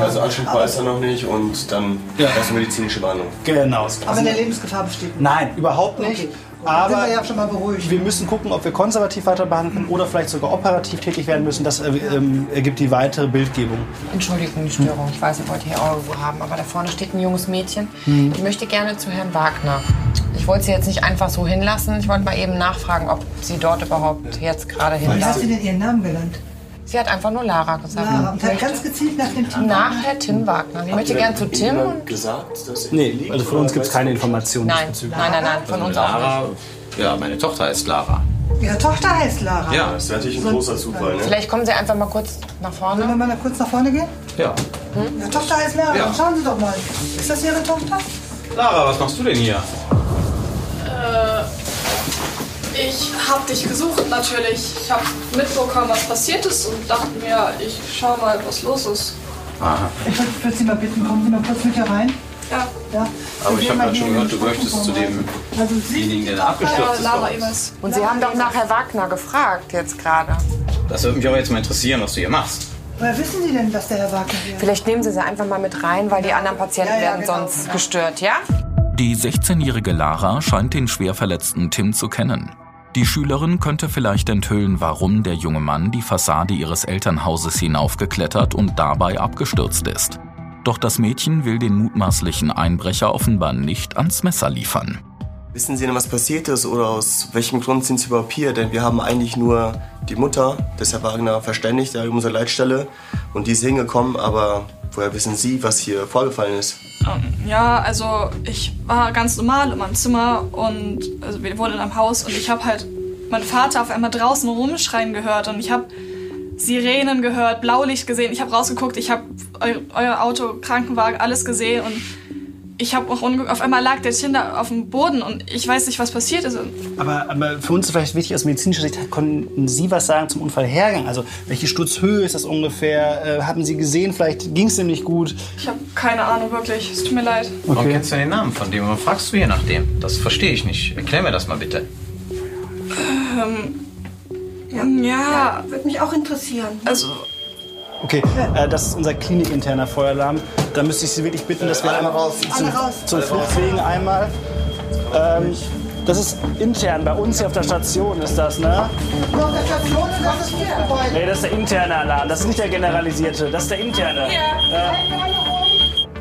Speaker 12: Also ansprechbar ist er noch nicht und dann
Speaker 8: Ja.
Speaker 12: erst medizinische Behandlung.
Speaker 8: Genau.
Speaker 9: Aber eine Lebensgefahr besteht nicht.
Speaker 8: Nein, überhaupt nicht. Aber
Speaker 9: sind wir ja schon mal beruhigt.
Speaker 8: wir müssen gucken, ob wir konservativ weiter behandeln oder vielleicht sogar operativ tätig werden müssen. Das äh, ähm, ergibt die weitere Bildgebung.
Speaker 13: Entschuldigung, die Störung. Ich weiß, ihr wollt hier auch irgendwo haben, aber da vorne steht ein junges Mädchen.
Speaker 8: Hm.
Speaker 13: Ich möchte gerne zu Herrn Wagner. Ich wollte sie jetzt nicht einfach so hinlassen. Ich wollte mal eben nachfragen, ob sie dort überhaupt jetzt gerade
Speaker 9: Wie hat sie
Speaker 13: hinlassen.
Speaker 9: denn ihren Namen genannt?
Speaker 13: Sie hat einfach nur Lara gesagt.
Speaker 9: Lara. Und hat ganz gezielt nach dem Team.
Speaker 13: nach Herr Tim Wagner. Ich möchte gerne zu Tim und...
Speaker 12: gesagt, dass
Speaker 8: Nee, also von uns gibt es keine Informationen.
Speaker 13: Nein, nein, nein, nein, von uns auch nicht.
Speaker 10: Lara, ja, meine Tochter heißt Lara.
Speaker 9: Ihre Tochter heißt Lara.
Speaker 10: Ja.
Speaker 12: Das wäre natürlich ein großer Zufall, ne?
Speaker 13: Vielleicht kommen Sie einfach mal kurz nach vorne.
Speaker 9: Sollen wir mal kurz nach vorne gehen?
Speaker 10: Ja.
Speaker 9: Ihre Tochter heißt Lara.
Speaker 10: Ja.
Speaker 9: Dann Schauen Sie doch mal. Ist das Ihre Tochter?
Speaker 10: Lara, was machst du denn hier?
Speaker 14: Ich hab dich gesucht natürlich. Ich hab mitbekommen, was passiert ist und dachte mir, ich schau mal, was los ist.
Speaker 10: Aha.
Speaker 9: Ich würde würd Sie mal bitten, kommen Sie mal kurz mit hier rein.
Speaker 14: Ja.
Speaker 9: ja.
Speaker 10: Aber ich habe gerade schon gehört, du möchtest zu
Speaker 9: Trockenraum. Also
Speaker 10: demjenigen, der da abgestürzt ist. bei uns.
Speaker 13: Und Sie haben doch nach Herr Wagner gefragt jetzt gerade.
Speaker 10: Das würde mich aber jetzt mal interessieren, was du hier machst.
Speaker 9: Woher wissen Sie denn, dass der Herr Wagner hier ist?
Speaker 13: Vielleicht nehmen Sie sie einfach mal mit rein, weil die anderen Patienten
Speaker 9: Ja, ja,
Speaker 13: werden
Speaker 9: genau.
Speaker 13: sonst gestört, ja?
Speaker 6: Die 16-jährige Lara scheint den schwer verletzten Tim zu kennen. Die Schülerin könnte vielleicht enthüllen, warum der junge Mann die Fassade ihres Elternhauses hinaufgeklettert und dabei abgestürzt ist. Doch das Mädchen will den mutmaßlichen Einbrecher offenbar nicht ans Messer liefern.
Speaker 12: Wissen Sie denn, was passiert ist oder aus welchem Grund sind Sie überhaupt hier? Denn wir haben eigentlich nur die Mutter des Herr Wagner verständigt, ja, unsere Leitstelle. Und die ist hingekommen, aber woher wissen Sie, was hier vorgefallen ist?
Speaker 14: Ähm, ja, also ich war ganz normal in meinem Zimmer und also wir wohnen in einem Haus und ich habe halt meinen Vater auf einmal draußen rumschreien gehört und ich habe Sirenen gehört, Blaulicht gesehen. Ich habe rausgeguckt, ich habe eu euer Auto, Krankenwagen, alles gesehen und ich habe auch auf einmal lag der Tinder auf dem Boden und ich weiß nicht, was passiert ist.
Speaker 8: Aber, aber für uns ist vielleicht wichtig aus medizinischer Sicht, konnten Sie was sagen zum Unfallhergang? Also welche Sturzhöhe ist das ungefähr? Äh, haben Sie gesehen, vielleicht ging es ihm nicht gut?
Speaker 14: Ich habe keine Ahnung wirklich. Es tut mir leid.
Speaker 10: Warum kennst du den Namen von dem? Warum fragst du je nach dem? Das verstehe ich nicht. Erklär mir das mal bitte.
Speaker 14: Ähm, ja,
Speaker 11: Würde mich auch interessieren.
Speaker 14: Also,
Speaker 8: Okay, äh, das ist unser klinikinterner Feueralarm. Da müsste ich Sie wirklich bitten, dass wir einmal raus zum, zum Fluchtwegen einmal. Ähm, das ist intern, bei uns hier auf der Station ist das, ne?
Speaker 9: Auf der Station und das ist Gebäude.
Speaker 8: Nee, das ist der interne Alarm, das ist nicht der generalisierte, das ist der interne. Ja.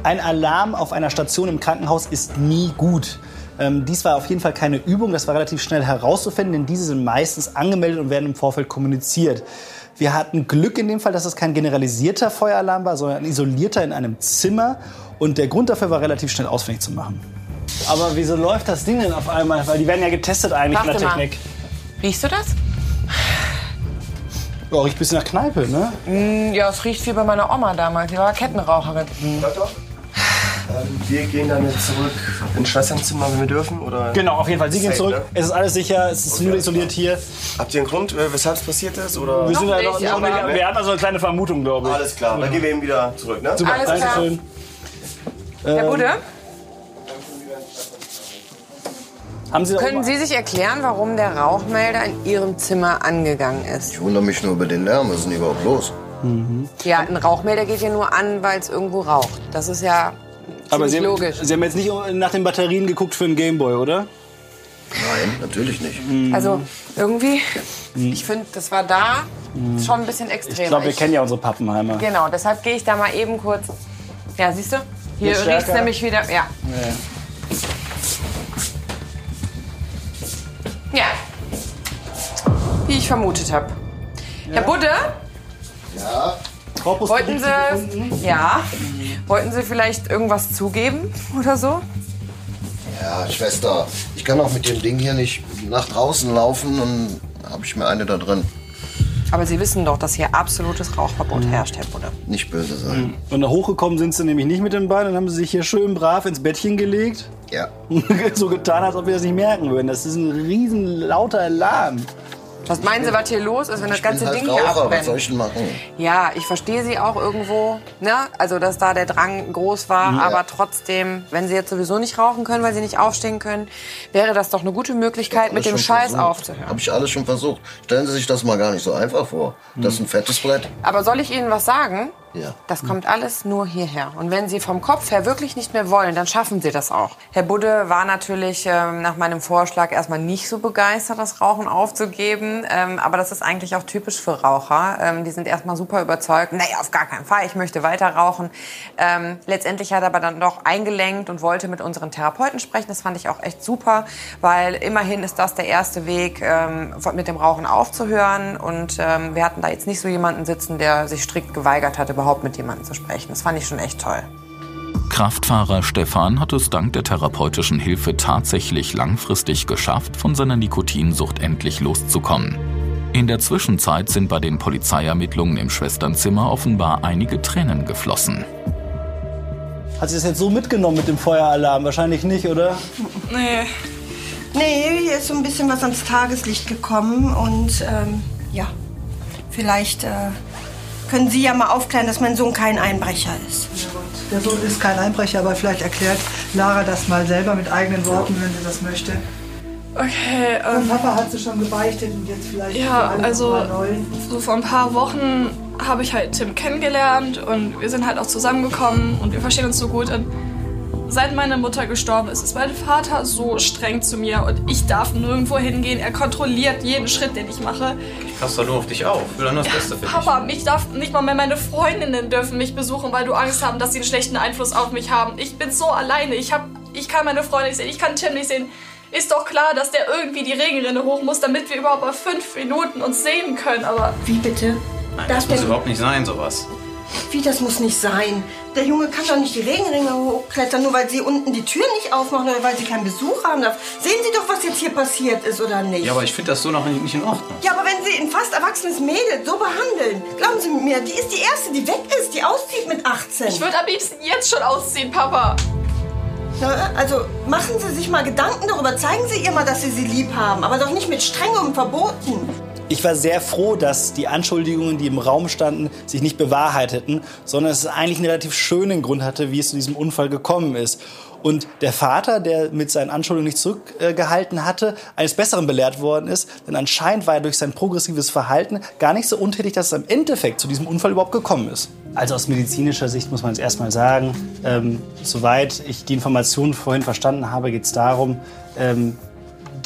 Speaker 8: Ein Alarm auf einer Station im Krankenhaus ist nie gut. Ähm, dies war auf jeden Fall keine Übung, das war relativ schnell herauszufinden, denn diese sind meistens angemeldet und werden im Vorfeld kommuniziert. Wir hatten Glück in dem Fall, dass es kein generalisierter Feueralarm war, sondern ein isolierter in einem Zimmer. Und der Grund dafür war relativ schnell ausfindig zu machen. Aber wieso läuft das Ding denn auf einmal? Weil die werden ja getestet eigentlich in
Speaker 13: Warte
Speaker 8: der
Speaker 13: mal.
Speaker 8: Technik.
Speaker 13: Riechst du das?
Speaker 8: Ja, riecht ein bisschen nach Kneipe, ne?
Speaker 13: Mm, Ja, es riecht wie bei meiner Oma damals. Die war Kettenraucherin.
Speaker 12: Ähm, wir gehen dann jetzt zurück ins Schwesternzimmer, wenn wir dürfen, oder?
Speaker 8: Genau, auf jeden Fall. Sie gehen
Speaker 12: Safe,
Speaker 8: zurück.
Speaker 12: ne?
Speaker 8: Es ist alles sicher, es ist nur isoliert hier.
Speaker 12: Habt ihr einen Grund, äh, weshalb es passiert ist, oder?
Speaker 8: Wir, sind
Speaker 13: Noch
Speaker 8: ja noch,
Speaker 13: nicht,
Speaker 8: noch nicht,
Speaker 13: aber-
Speaker 8: wir hatten also eine kleine Vermutung, glaube ich.
Speaker 12: Alles klar, dann gehen wir eben wieder zurück, ne?
Speaker 8: Super,
Speaker 13: Alles klar.
Speaker 8: Dankeschön.
Speaker 13: Herr
Speaker 8: Ähm,
Speaker 13: Bude,
Speaker 8: Haben Sie da
Speaker 13: können
Speaker 8: oben-
Speaker 13: Sie sich erklären, warum der Rauchmelder in Ihrem Zimmer angegangen ist?
Speaker 15: Ich wundere mich nur über den Lärm. Was ist denn überhaupt los?
Speaker 13: Ja, ein Rauchmelder geht ja nur an, weil es irgendwo raucht. Das ist ja
Speaker 8: Aber Sie haben,
Speaker 13: logisch.
Speaker 8: Sie haben jetzt nicht nach den Batterien geguckt für einen Gameboy, oder?
Speaker 15: Nein, natürlich nicht.
Speaker 13: Also irgendwie, ich finde, das war da schon ein bisschen extrem.
Speaker 8: Ich glaube, wir kennen ja unsere Pappenheimer.
Speaker 13: Genau, deshalb gehe ich da mal eben kurz. Ja, siehst du? Hier riecht es nämlich wieder. Ja. Ja. Wie ich vermutet habe. Herr Budde,
Speaker 15: Ja,
Speaker 8: Korpus
Speaker 13: wollten Sie,
Speaker 8: gefunden?
Speaker 13: ja, wollten Sie vielleicht irgendwas zugeben oder so?
Speaker 15: ja, Schwester. Ich kann auch mit dem Ding hier nicht nach draußen laufen und habe ich mir eine da drin.
Speaker 13: Aber Sie wissen doch, dass hier absolutes Rauchverbot herrscht, Herr Budde.
Speaker 15: Nicht böse sein.
Speaker 8: Und da hochgekommen sind sie nämlich nicht mit dem Bein. Dann haben sie sich hier schön brav ins Bettchen gelegt.
Speaker 15: Ja.
Speaker 8: so getan, als ob wir das nicht merken würden. Das ist ein riesen lauter Alarm.
Speaker 13: Was meinen Sie, was hier los ist, wenn das
Speaker 15: Ich bin
Speaker 13: ganze
Speaker 15: halt
Speaker 13: Ding hier
Speaker 15: Raucher, was
Speaker 13: abbrennt?
Speaker 15: soll ich denn machen?
Speaker 13: Ja, ich verstehe Sie auch irgendwo, ne? Also, dass da der Drang groß war.
Speaker 15: Ja.
Speaker 13: Aber trotzdem, wenn Sie jetzt sowieso nicht rauchen können, weil Sie nicht aufstehen können, wäre das doch eine gute Möglichkeit, mit dem Scheiß aufzuhören.
Speaker 15: Habe ich alles schon versucht. Stellen Sie sich das mal gar nicht so einfach vor. Das ist ein fettes Brett.
Speaker 13: Aber soll ich Ihnen was sagen?
Speaker 15: Ja.
Speaker 13: Das kommt alles nur hierher. Und wenn Sie vom Kopf her wirklich nicht mehr wollen, dann schaffen Sie das auch. Herr Budde war natürlich ähm, nach meinem Vorschlag erstmal nicht so begeistert, das Rauchen aufzugeben. Ähm, aber das ist eigentlich auch typisch für Raucher. Ähm, die sind erstmal super überzeugt. Nee, auf gar keinen Fall, ich möchte weiter rauchen. Ähm, letztendlich hat er aber dann doch eingelenkt und wollte mit unseren Therapeuten sprechen. Das fand ich auch echt super, weil immerhin ist das der erste Weg, ähm, mit dem Rauchen aufzuhören. Und ähm, wir hatten da jetzt nicht so jemanden sitzen, der sich strikt geweigert hat, überhaupt mit jemandem zu sprechen. Das fand ich schon echt toll.
Speaker 6: Kraftfahrer Stefan hat es dank der therapeutischen Hilfe tatsächlich langfristig geschafft, von seiner Nikotinsucht endlich loszukommen. In der Zwischenzeit sind bei den Polizeiermittlungen im Schwesternzimmer offenbar einige Tränen geflossen.
Speaker 8: Hat sie das jetzt so mitgenommen mit dem Feueralarm? Wahrscheinlich nicht, oder?
Speaker 16: Nee. Nee, hier ist so ein bisschen was ans Tageslicht gekommen und ähm, ja, vielleicht äh, können Sie ja mal aufklären, dass mein Sohn kein Einbrecher ist.
Speaker 9: Der Sohn ist kein Einbrecher, aber vielleicht erklärt Lara das mal selber mit eigenen Worten, wenn sie das möchte.
Speaker 14: Okay,
Speaker 9: Und
Speaker 14: ähm,
Speaker 9: Papa hat sie schon gebeichtet und jetzt vielleicht
Speaker 14: ja, also so vor ein paar Wochen habe ich halt Tim kennengelernt und wir sind halt auch zusammengekommen und wir verstehen uns so gut. Und seit meine Mutter gestorben ist, ist mein Vater so streng zu mir und ich darf nirgendwo hingehen. Er kontrolliert jeden Schritt, den ich mache.
Speaker 10: Ich passe doch nur auf dich auf. Ich will nur das Beste für dich.
Speaker 14: Papa, mich darf nicht mal mehr meine Freundinnen dürfen mich besuchen, weil du Angst haben, dass sie einen schlechten Einfluss auf mich haben. Ich bin so alleine. Ich hab, ich kann meine Freunde nicht sehen. Ich kann Tim nicht sehen. Ist doch klar, dass der irgendwie die Regenrinne hoch muss, damit wir überhaupt mal fünf Minuten uns sehen können. Aber
Speaker 16: wie bitte?
Speaker 10: Nein,
Speaker 16: Darf
Speaker 10: das muss überhaupt nicht sein, sowas.
Speaker 16: Wie, das muss nicht sein. Der Junge kann doch nicht die Regenringe hochklettern, nur weil sie unten die Tür nicht aufmachen oder weil sie keinen Besuch haben darf. Sehen Sie doch, was jetzt hier passiert ist, oder nicht?
Speaker 10: Ja, aber ich finde das so noch nicht in Ordnung.
Speaker 16: Ja, aber wenn Sie ein fast erwachsenes Mädel so behandeln, glauben Sie mir, die ist die Erste, die weg ist, die auszieht mit 18.
Speaker 14: ich würde am liebsten jetzt schon ausziehen, Papa.
Speaker 16: Na, also machen Sie sich mal Gedanken darüber. Zeigen Sie ihr mal, dass Sie sie lieb haben, aber doch nicht mit strengem und verboten.
Speaker 8: Ich war sehr froh, dass die Anschuldigungen, die im Raum standen, sich nicht bewahrheiteten, sondern es eigentlich einen relativ schönen Grund hatte, wie es zu diesem Unfall gekommen ist. Und der Vater, der mit seinen Anschuldigungen nicht zurückgehalten hatte, eines Besseren belehrt worden ist, denn anscheinend war er durch sein progressives Verhalten gar nicht so untätig, dass es im Endeffekt zu diesem Unfall überhaupt gekommen ist. Also aus medizinischer Sicht muss man es erstmal sagen, ähm, soweit ich die Informationen vorhin verstanden habe, geht es darum, ähm,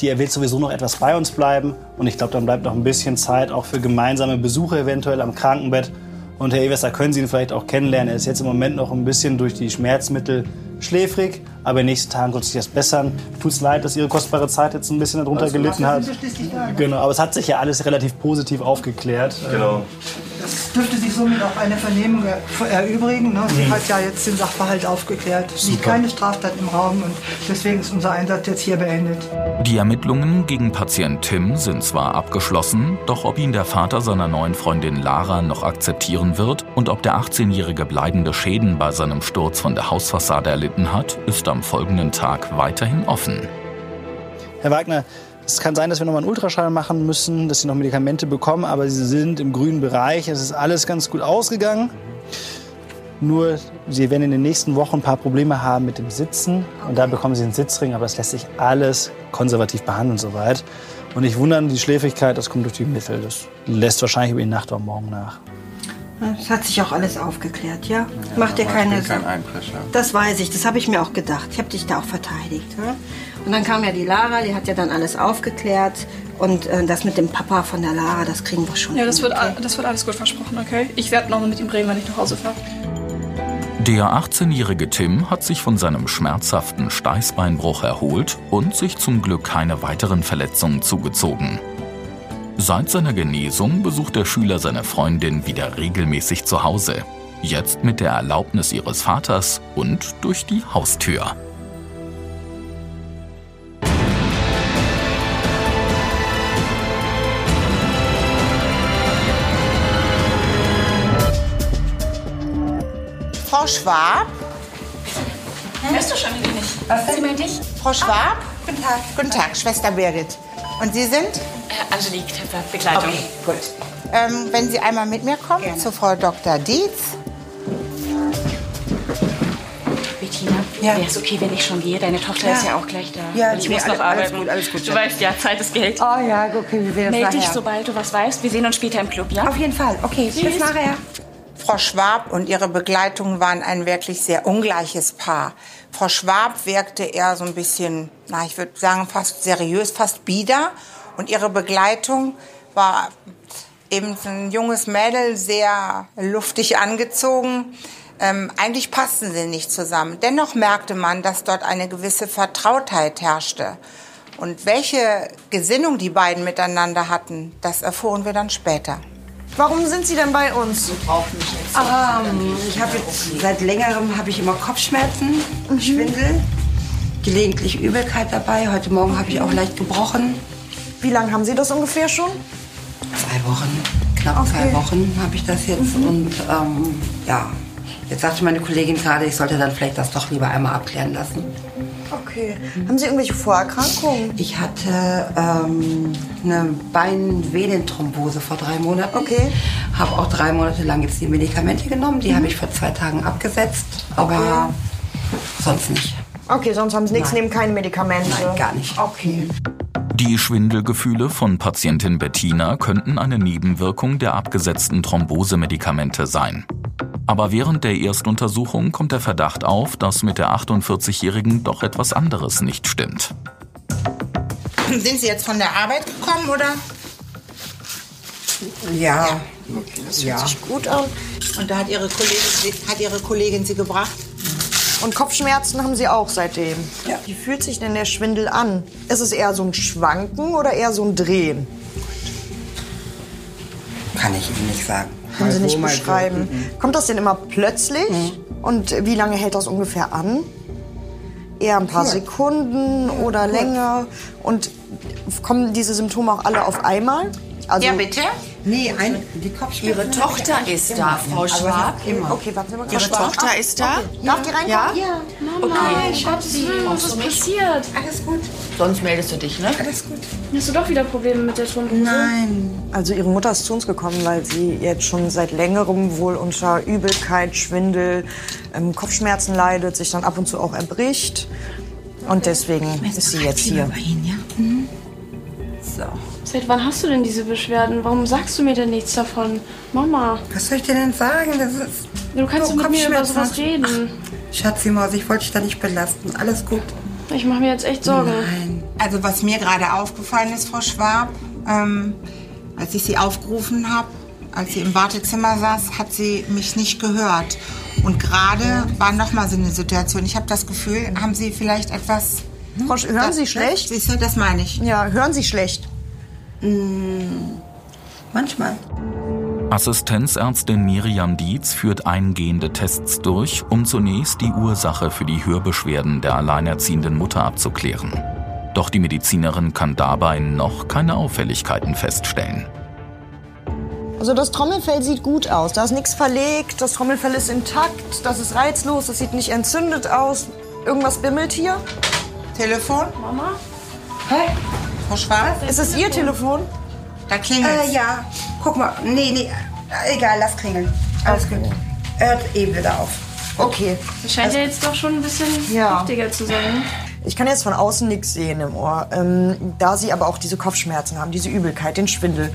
Speaker 8: die er wird sowieso noch etwas bei uns bleiben. Und ich glaube, dann bleibt noch ein bisschen Zeit auch für gemeinsame Besuche eventuell am Krankenbett. Und Herr Ewes, da können Sie ihn vielleicht auch kennenlernen. Er ist jetzt im Moment noch ein bisschen durch die Schmerzmittel schläfrig, aber in den nächsten Tagen wird sich das bessern. Tut's leid, dass Ihre kostbare Zeit jetzt ein bisschen darunter gelitten hat. Genau, aber es hat sich ja alles relativ positiv aufgeklärt.
Speaker 9: Genau. Das dürfte sich somit auch eine Vernehmung er- erübrigen. Ne? Sie
Speaker 8: Mhm.
Speaker 9: hat ja jetzt den Sachverhalt aufgeklärt. Es liegt
Speaker 6: Super.
Speaker 9: keine Straftat im Raum und deswegen ist unser Einsatz jetzt hier beendet.
Speaker 6: Die Ermittlungen gegen Patient Tim sind zwar abgeschlossen, doch ob ihn der Vater seiner neuen Freundin Lara noch akzeptieren wird und ob der 18-Jährige bleibende Schäden bei seinem Sturz von der Hausfassade erlitten hat, ist am folgenden Tag weiterhin offen.
Speaker 8: Herr Wagner, es kann sein, dass wir noch mal einen Ultraschall machen müssen, dass Sie noch Medikamente bekommen, aber Sie sind im grünen Bereich. Es ist alles ganz gut ausgegangen. Nur, Sie werden in den nächsten Wochen ein paar Probleme haben mit dem Sitzen. Und da bekommen Sie einen Sitzring, aber das lässt sich alles konservativ behandeln soweit. Und nicht wundern, die Schläfrigkeit, das kommt durch die Mittel. Das lässt wahrscheinlich über die Nacht oder morgen nach.
Speaker 16: Es hat sich auch alles aufgeklärt, ja? Mach dir keine Sorgen. Das weiß ich, das habe ich mir auch gedacht. Ich habe dich da auch verteidigt. Ja? Und dann kam ja die Lara, die hat ja dann alles aufgeklärt. Und äh, das mit dem Papa von der Lara, das kriegen wir schon.
Speaker 14: Ja, das
Speaker 16: hin,
Speaker 14: wird,
Speaker 16: okay?
Speaker 14: das wird alles gut versprochen, okay? Ich werde noch mal mit ihm reden, wenn ich nach Hause fahre.
Speaker 6: Der 18-jährige Tim hat sich von seinem schmerzhaften Steißbeinbruch erholt und sich zum Glück keine weiteren Verletzungen zugezogen. Seit seiner Genesung besucht der Schüler seine Freundin wieder regelmäßig zu Hause. Jetzt mit der Erlaubnis ihres Vaters und durch die Haustür.
Speaker 17: Frau Schwab?
Speaker 18: Hörst du schon wieder nicht? Was Sie meinte ich?
Speaker 17: Frau Schwab? guten Tag. Guten Tag, Schwester Birgit. Und Sie sind?
Speaker 18: Äh, Angelique Töpfer, Begleitung.
Speaker 17: Okay, gut. Ähm, wenn Sie einmal mit mir kommen zu Frau Dr. Dietz.
Speaker 18: Bettina, ja. wäre es okay, wenn ich schon gehe? Deine Tochter
Speaker 17: Ja.
Speaker 18: ist ja auch gleich da.
Speaker 17: Ja,
Speaker 18: ich
Speaker 17: nee,
Speaker 18: muss noch
Speaker 17: alles- alles
Speaker 18: arbeiten.
Speaker 17: gut, alles gut,
Speaker 18: Du
Speaker 17: ja.
Speaker 18: weißt ja, Zeit ist Geld.
Speaker 17: Oh ja, okay, wir das
Speaker 18: Meld dich,
Speaker 17: nachher.
Speaker 18: sobald du was weißt. Wir sehen uns später im Club, ja?
Speaker 17: Auf jeden Fall. Okay, bis
Speaker 18: Tschüss.
Speaker 17: nachher. Frau Schwab und ihre Begleitung waren ein wirklich sehr ungleiches Paar. Frau Schwab wirkte eher so ein bisschen, na, ich würde sagen, fast seriös, fast bieder. Und ihre Begleitung war eben ein junges Mädel, sehr luftig angezogen. Ähm, eigentlich passten sie nicht zusammen. Dennoch merkte man, dass dort eine gewisse Vertrautheit herrschte. Und welche Gesinnung die beiden miteinander hatten, das erfuhren wir dann später.
Speaker 11: Warum sind Sie denn bei uns?
Speaker 19: Ähm, ich habe jetzt seit längerem habe ich immer Kopfschmerzen, Schwindel, gelegentlich Übelkeit dabei. Heute Morgen habe ich auch leicht gebrochen.
Speaker 11: Wie lange haben Sie das ungefähr schon?
Speaker 19: Zwei Wochen, knapp zwei Wochen habe ich das jetzt und ähm, ja, jetzt sagte meine Kollegin gerade, ich sollte dann vielleicht das doch lieber einmal abklären lassen.
Speaker 11: Okay. Haben Sie irgendwelche Vorerkrankungen?
Speaker 19: Ich hatte ähm, eine Beinvenenthrombose vor drei Monaten.
Speaker 11: Okay.
Speaker 19: Habe auch drei Monate lang jetzt die Medikamente genommen. Die habe ich vor zwei Tagen abgesetzt. Aber sonst nicht.
Speaker 11: Okay, sonst haben Sie nichts,
Speaker 19: Nein.
Speaker 11: nehmen keine Medikamente?
Speaker 19: Nein, gar nicht.
Speaker 11: Okay.
Speaker 6: Die Schwindelgefühle von Patientin Bettina könnten eine Nebenwirkung der abgesetzten Thrombosemedikamente sein. Aber während der Erstuntersuchung kommt der Verdacht auf, dass mit der 48-Jährigen doch etwas anderes nicht stimmt.
Speaker 17: Sind Sie jetzt von der Arbeit gekommen, oder?
Speaker 19: Ja.
Speaker 17: Okay, das
Speaker 19: Ja.
Speaker 17: hört sich gut an. Und da hat Ihre Kollegin, Sie- hat Ihre Kollegin Sie gebracht?
Speaker 11: Und Kopfschmerzen haben Sie auch seitdem? Ja. Wie fühlt sich denn der Schwindel an? Ist es eher so ein Schwanken oder eher so ein Drehen?
Speaker 19: Kann ich Ihnen nicht sagen.
Speaker 11: Können Sie nicht beschreiben.
Speaker 19: Mhm.
Speaker 11: Kommt das denn immer plötzlich? Und wie lange hält das ungefähr an? Eher ein paar
Speaker 19: Kurz.
Speaker 11: Sekunden oder länger? Und kommen diese Symptome auch alle auf einmal? Also
Speaker 17: Ja, bitte?
Speaker 19: Nee, ein, die Kopfschmerzen.
Speaker 20: Ihre Tochter
Speaker 19: ich
Speaker 20: ist da, Frau Schwab.
Speaker 11: Okay, warten Sie mal.
Speaker 20: Ihre. Tochter ist da?
Speaker 11: Darf die reinkommen?
Speaker 20: Ja?
Speaker 5: Mama,
Speaker 20: Okay.
Speaker 5: Schatzi, was ist passiert?
Speaker 17: Alles gut.
Speaker 20: Sonst meldest du dich, ne?
Speaker 17: Alles gut.
Speaker 5: Hast du doch wieder Probleme mit der Thrombose?
Speaker 11: Nein. Also ihre Mutter ist zu uns gekommen, weil sie jetzt schon seit längerem wohl unter Übelkeit, Schwindel, ähm, Kopfschmerzen leidet, sich dann ab und zu auch erbricht. Und deswegen ist sie jetzt hier.
Speaker 5: So. Seit wann hast du denn diese Beschwerden? Warum sagst du mir denn nichts davon? Mama.
Speaker 19: Was soll ich dir denn sagen? Das ist
Speaker 5: Du kannst
Speaker 19: so
Speaker 5: doch mit mir über sowas reden.
Speaker 19: Schatzi Maus, ich wollte dich da nicht belasten. Alles gut.
Speaker 5: Ich mache mir jetzt echt Sorgen.
Speaker 19: Nein.
Speaker 17: Also was mir gerade aufgefallen ist, Frau Schwab, ähm, als ich Sie aufgerufen habe, als sie im Wartezimmer saß, hat sie mich nicht gehört. Und gerade war noch mal so eine Situation. Ich habe das Gefühl, haben Sie vielleicht etwas...
Speaker 11: Frau Sch- hören Sie schlecht?
Speaker 17: Siehst du, das meine ich.
Speaker 11: Ja, hören Sie schlecht?
Speaker 19: Manchmal.
Speaker 6: Assistenzärztin Miriam Dietz führt eingehende Tests durch, um zunächst die Ursache für die Hörbeschwerden der alleinerziehenden Mutter abzuklären. Doch die Medizinerin kann dabei noch keine Auffälligkeiten feststellen.
Speaker 11: Also das Trommelfell sieht gut aus. Da ist nichts verlegt, das Trommelfell ist intakt, das ist reizlos, das sieht nicht entzündet aus. Irgendwas bimmelt hier?
Speaker 17: Telefon?
Speaker 5: Mama?
Speaker 17: Hey? Frau Schwab?
Speaker 11: Ist es Ihr Telefon?
Speaker 17: Da klingelt
Speaker 19: Äh, ja. Guck mal. Nee, nee. Äh, Egal, lass klingeln. Alles gut. Hört eben wieder auf.
Speaker 11: Okay.
Speaker 5: Das scheint ja jetzt doch schon ein bisschen
Speaker 11: Ja.
Speaker 5: heftiger zu sein.
Speaker 11: Ich kann jetzt von außen nichts sehen im Ohr. Ähm, da Sie aber auch diese Kopfschmerzen haben, diese Übelkeit, den Schwindel,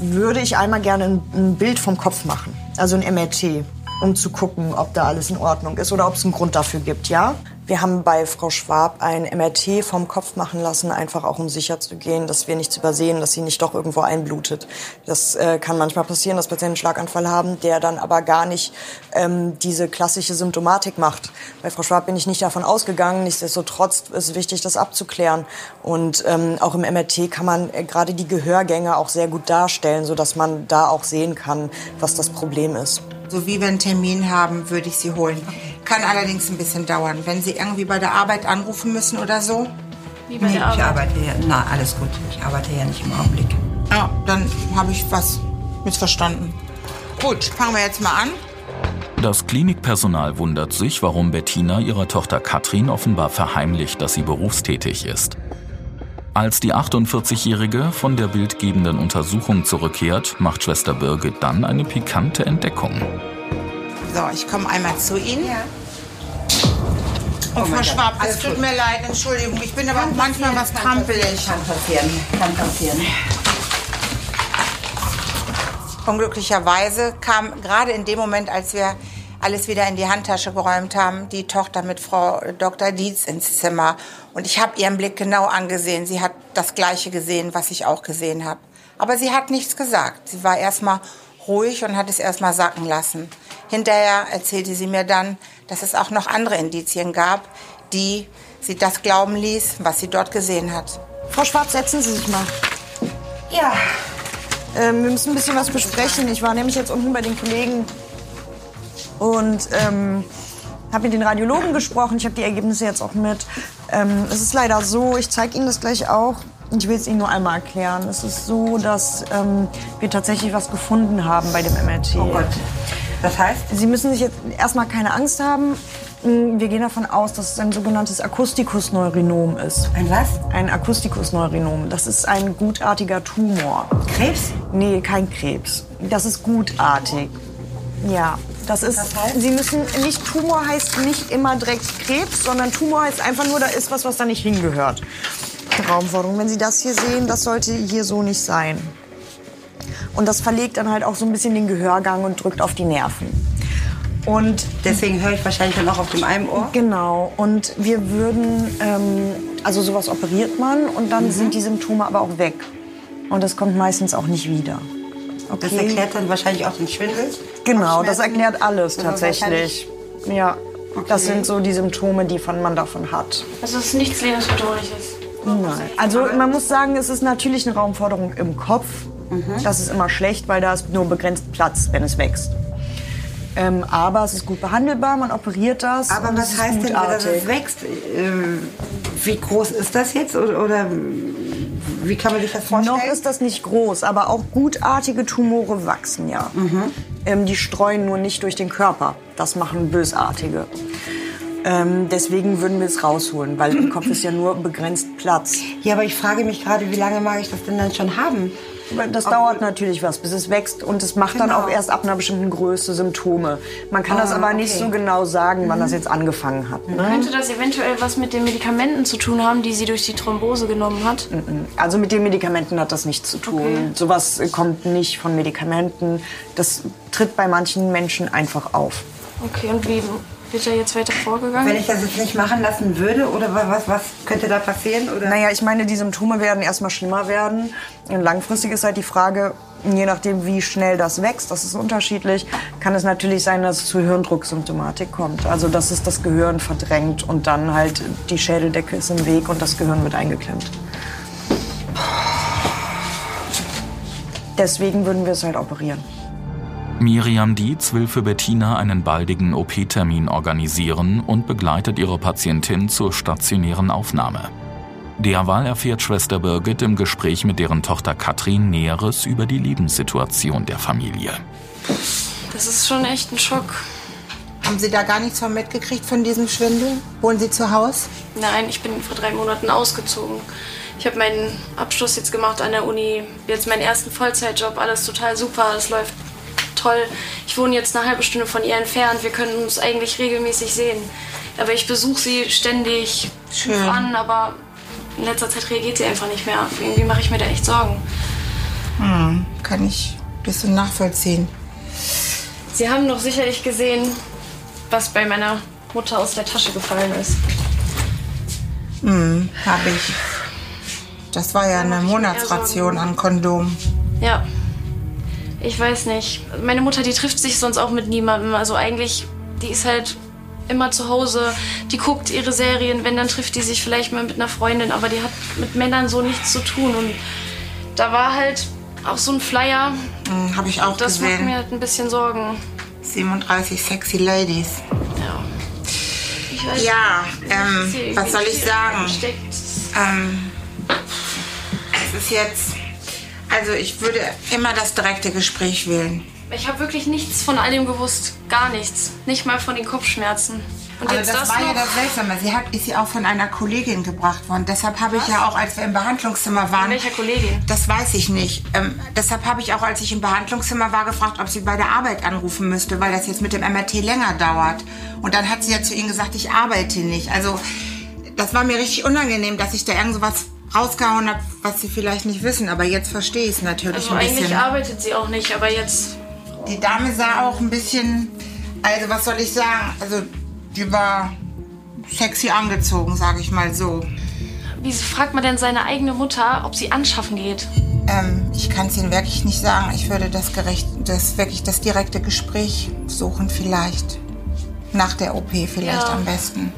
Speaker 11: würde ich einmal gerne ein, ein Bild vom Kopf machen. Also ein MRT, um zu gucken, ob da alles in Ordnung ist oder ob es einen Grund dafür gibt, ja? Wir haben bei Frau Schwab ein MRT vom Kopf machen lassen, einfach auch um sicher zu gehen, dass wir nichts übersehen, dass sie nicht doch irgendwo einblutet. Das äh, kann manchmal passieren, dass Patienten einen Schlaganfall haben, der dann aber gar nicht ähm, diese klassische Symptomatik macht. Bei Frau Schwab bin ich nicht davon ausgegangen. Nichtsdestotrotz ist wichtig, das abzuklären. Und ähm, auch im MRT kann man äh, gerade die Gehörgänge auch sehr gut darstellen, sodass man da auch sehen kann, was das Problem ist.
Speaker 17: So wie wir einen Termin haben, würde ich Sie holen. Kann allerdings ein bisschen dauern. Wenn Sie irgendwie bei der Arbeit anrufen müssen oder so?
Speaker 5: Wie
Speaker 19: Nee, ich arbeite ja. Na, alles gut. Ich arbeite ja nicht im Augenblick.
Speaker 17: Ja, dann habe ich was missverstanden. Gut, fangen wir jetzt mal an.
Speaker 6: Das Klinikpersonal wundert sich, warum Bettina ihrer Tochter Katrin offenbar verheimlicht, dass sie berufstätig ist. Als die 48-Jährige von der bildgebenden Untersuchung zurückkehrt, macht Schwester Birgit dann eine pikante Entdeckung.
Speaker 17: So, ich komme einmal zu Ihnen. Ja.
Speaker 19: Oh
Speaker 17: Und
Speaker 19: mein
Speaker 17: Frau Schwab, es tut mir leid, Entschuldigung. Ich bin aber manchmal was trampelig.
Speaker 19: Kann passieren. Kann passieren.
Speaker 17: Unglücklicherweise kam gerade in dem Moment, als wir alles wieder in die Handtasche geräumt haben, die Tochter mit Frau Dr. Dietz ins Zimmer. Und ich habe ihren Blick genau angesehen. Sie hat das Gleiche gesehen, was ich auch gesehen habe. Aber sie hat nichts gesagt. Sie war erstmal ruhig und hat es erstmal sacken lassen. Hinterher erzählte sie mir dann, dass es auch noch andere Indizien gab, die sie das glauben ließ, was sie dort gesehen hat.
Speaker 11: Frau Schwarz, setzen Sie sich mal. Ja. Ähm, wir müssen ein bisschen was besprechen. Ich war nämlich jetzt unten bei den Kollegen und ähm, habe mit den Radiologen gesprochen. Ich habe die Ergebnisse jetzt auch mit. Ähm, es ist leider so, ich zeige Ihnen das gleich auch. Ich will es Ihnen nur einmal erklären. Es ist so, dass ähm, wir tatsächlich was gefunden haben bei dem MRT.
Speaker 19: Oh Gott. Das heißt?
Speaker 11: Sie müssen sich jetzt erstmal keine Angst haben. Wir gehen davon aus, dass es ein sogenanntes Akustikusneurinom ist.
Speaker 19: Ein was?
Speaker 11: Ein Akustikusneurinom. Das ist ein gutartiger Tumor.
Speaker 19: Krebs?
Speaker 11: Nee, kein Krebs. Das ist gutartig. Ja, das ist. Sie müssen nicht Tumor heißt nicht immer direkt Krebs, sondern Tumor heißt einfach nur, da ist was, was da nicht hingehört. Raumforderung. Wenn Sie das hier sehen, das sollte hier so nicht sein. Und das verlegt dann halt auch so ein bisschen den Gehörgang und drückt auf die Nerven. Und
Speaker 19: deswegen höre ich wahrscheinlich dann auch auf dem einen Ohr.
Speaker 11: Genau. Und wir würden, ähm, also sowas operiert man und dann
Speaker 19: Mhm.
Speaker 11: sind die Symptome aber auch weg. Und das kommt meistens auch nicht wieder.
Speaker 19: Das erklärt dann wahrscheinlich auch den Schwindel.
Speaker 11: Genau, das erklärt alles tatsächlich. Ja, das sind so die Symptome, die von, man davon hat.
Speaker 21: Also es ist nichts Lebensbedrohliches.
Speaker 11: Nein. Also man muss sagen, es ist natürlich eine Raumforderung im Kopf.
Speaker 19: Mhm.
Speaker 11: Das ist immer schlecht, weil da ist nur begrenzt Platz, wenn es wächst. Ähm, aber es ist gut behandelbar, man operiert das.
Speaker 19: Aber was heißt denn, dass es wächst? Ähm, Wie groß ist das jetzt? Oder, oder wie kann man sich das vorstellen?
Speaker 11: Noch ist das nicht groß, aber auch gutartige Tumore wachsen ja.
Speaker 19: Mhm.
Speaker 11: Ähm, die streuen nur nicht durch den Körper. Das machen bösartige. Ähm, deswegen würden wir es rausholen, weil im Kopf ist ja nur begrenzt Platz.
Speaker 19: Ja, aber ich frage mich gerade, wie lange mag ich das denn dann schon haben?
Speaker 11: Das dauert natürlich was, bis es wächst und es macht dann
Speaker 19: Genau.
Speaker 11: auch erst ab einer bestimmten Größe Symptome. Man kann das
Speaker 21: Ah,
Speaker 11: aber nicht
Speaker 21: okay.
Speaker 11: so genau sagen, wann das jetzt angefangen hat. Ne?
Speaker 21: Könnte das eventuell was mit den Medikamenten zu tun haben, die sie durch die Thrombose genommen hat?
Speaker 11: Also mit den Medikamenten hat das nichts zu tun.
Speaker 21: Okay.
Speaker 11: Sowas kommt nicht von Medikamenten. Das tritt bei manchen Menschen einfach auf.
Speaker 21: Okay, und wie wird er jetzt weiter vorgegangen?
Speaker 19: Wenn ich das jetzt nicht machen lassen würde, oder wa- was, was könnte da passieren? Oder?
Speaker 11: Naja, ich meine, die Symptome werden erstmal schlimmer werden. Und langfristig ist halt die Frage, je nachdem, wie schnell das wächst, das ist unterschiedlich, kann es natürlich sein, dass es zu Hirndrucksymptomatik kommt. Also, dass es das Gehirn verdrängt und dann halt die Schädeldecke ist im Weg und das Gehirn wird eingeklemmt. Deswegen würden wir es halt operieren.
Speaker 6: Miriam Dietz will für Bettina einen baldigen OP-Termin organisieren und begleitet ihre Patientin zur stationären Aufnahme. Derweil erfährt Schwester Birgit im Gespräch mit deren Tochter Katrin Näheres über die Lebenssituation der Familie.
Speaker 21: Das ist schon echt ein Schock.
Speaker 17: Haben Sie da gar nichts von mitgekriegt von diesem Schwindel? Wohnen Sie zu Hause?
Speaker 21: Nein, ich bin vor drei Monaten ausgezogen. Ich habe meinen Abschluss jetzt gemacht an der Uni, jetzt meinen ersten Vollzeitjob, alles total super, es läuft toll. Ich wohne jetzt eine halbe Stunde von ihr entfernt, wir können uns eigentlich regelmäßig sehen. Aber ich besuche sie ständig
Speaker 17: Schön.
Speaker 21: an, aber in letzter Zeit reagiert sie einfach nicht mehr. Irgendwie mache ich mir da echt Sorgen.
Speaker 17: Hm, kann ich ein bisschen nachvollziehen.
Speaker 21: Sie haben doch sicherlich gesehen, was bei meiner Mutter aus der Tasche gefallen ist.
Speaker 17: Hm, habe ich. Das war ja eine Monatsration an Kondom.
Speaker 21: Ja. Ich weiß nicht. Meine Mutter, die trifft sich sonst auch mit niemandem. Also eigentlich, die ist halt immer zu Hause. Die guckt ihre Serien. Wenn, dann trifft die sich vielleicht mal mit einer Freundin. Aber die hat mit Männern so nichts zu tun. Und da war halt auch so ein Flyer.
Speaker 17: Hm, habe ich auch
Speaker 21: Das macht
Speaker 17: gesehen.
Speaker 21: mir halt ein bisschen Sorgen.
Speaker 17: 37 sexy Ladies.
Speaker 21: Ja. Ich weiß
Speaker 17: Ja, ähm, was soll ich sagen? Ähm, es ist jetzt. Also, ich würde immer das direkte Gespräch wählen.
Speaker 21: Ich habe wirklich nichts von all dem gewusst. Gar nichts. Nicht mal von den Kopfschmerzen. Und
Speaker 17: Aber
Speaker 21: jetzt
Speaker 17: das,
Speaker 21: das,
Speaker 17: war ja
Speaker 21: noch?
Speaker 17: das Seltsame. Sie hat, ist ja auch von einer Kollegin gebracht worden. Deshalb habe ich ja auch, als wir im Behandlungszimmer waren.
Speaker 21: Von welcher Kollegin?
Speaker 17: Das weiß ich nicht. Ähm, deshalb habe ich auch, als ich im Behandlungszimmer war, gefragt, ob sie bei der Arbeit anrufen müsste, weil das jetzt mit dem MRT länger dauert. Und dann hat sie ja zu ihnen gesagt, ich arbeite nicht. Also, das war mir richtig unangenehm, dass ich da irgend so was rausgehauen habe, was Sie vielleicht nicht wissen. Aber jetzt verstehe ich es natürlich
Speaker 21: Also
Speaker 17: ein
Speaker 21: eigentlich
Speaker 17: bisschen.
Speaker 21: arbeitet sie auch nicht, aber jetzt.
Speaker 17: Die Dame sah auch ein bisschen, also was soll ich sagen, also die war sexy angezogen, sage ich mal so.
Speaker 21: Wieso fragt man denn seine eigene Mutter, ob sie anschaffen geht?
Speaker 17: Ähm, ich kann es Ihnen wirklich nicht sagen. Ich würde das, gerecht, das wirklich das direkte Gespräch suchen vielleicht. Nach der OP vielleicht
Speaker 21: Ja.
Speaker 17: am besten.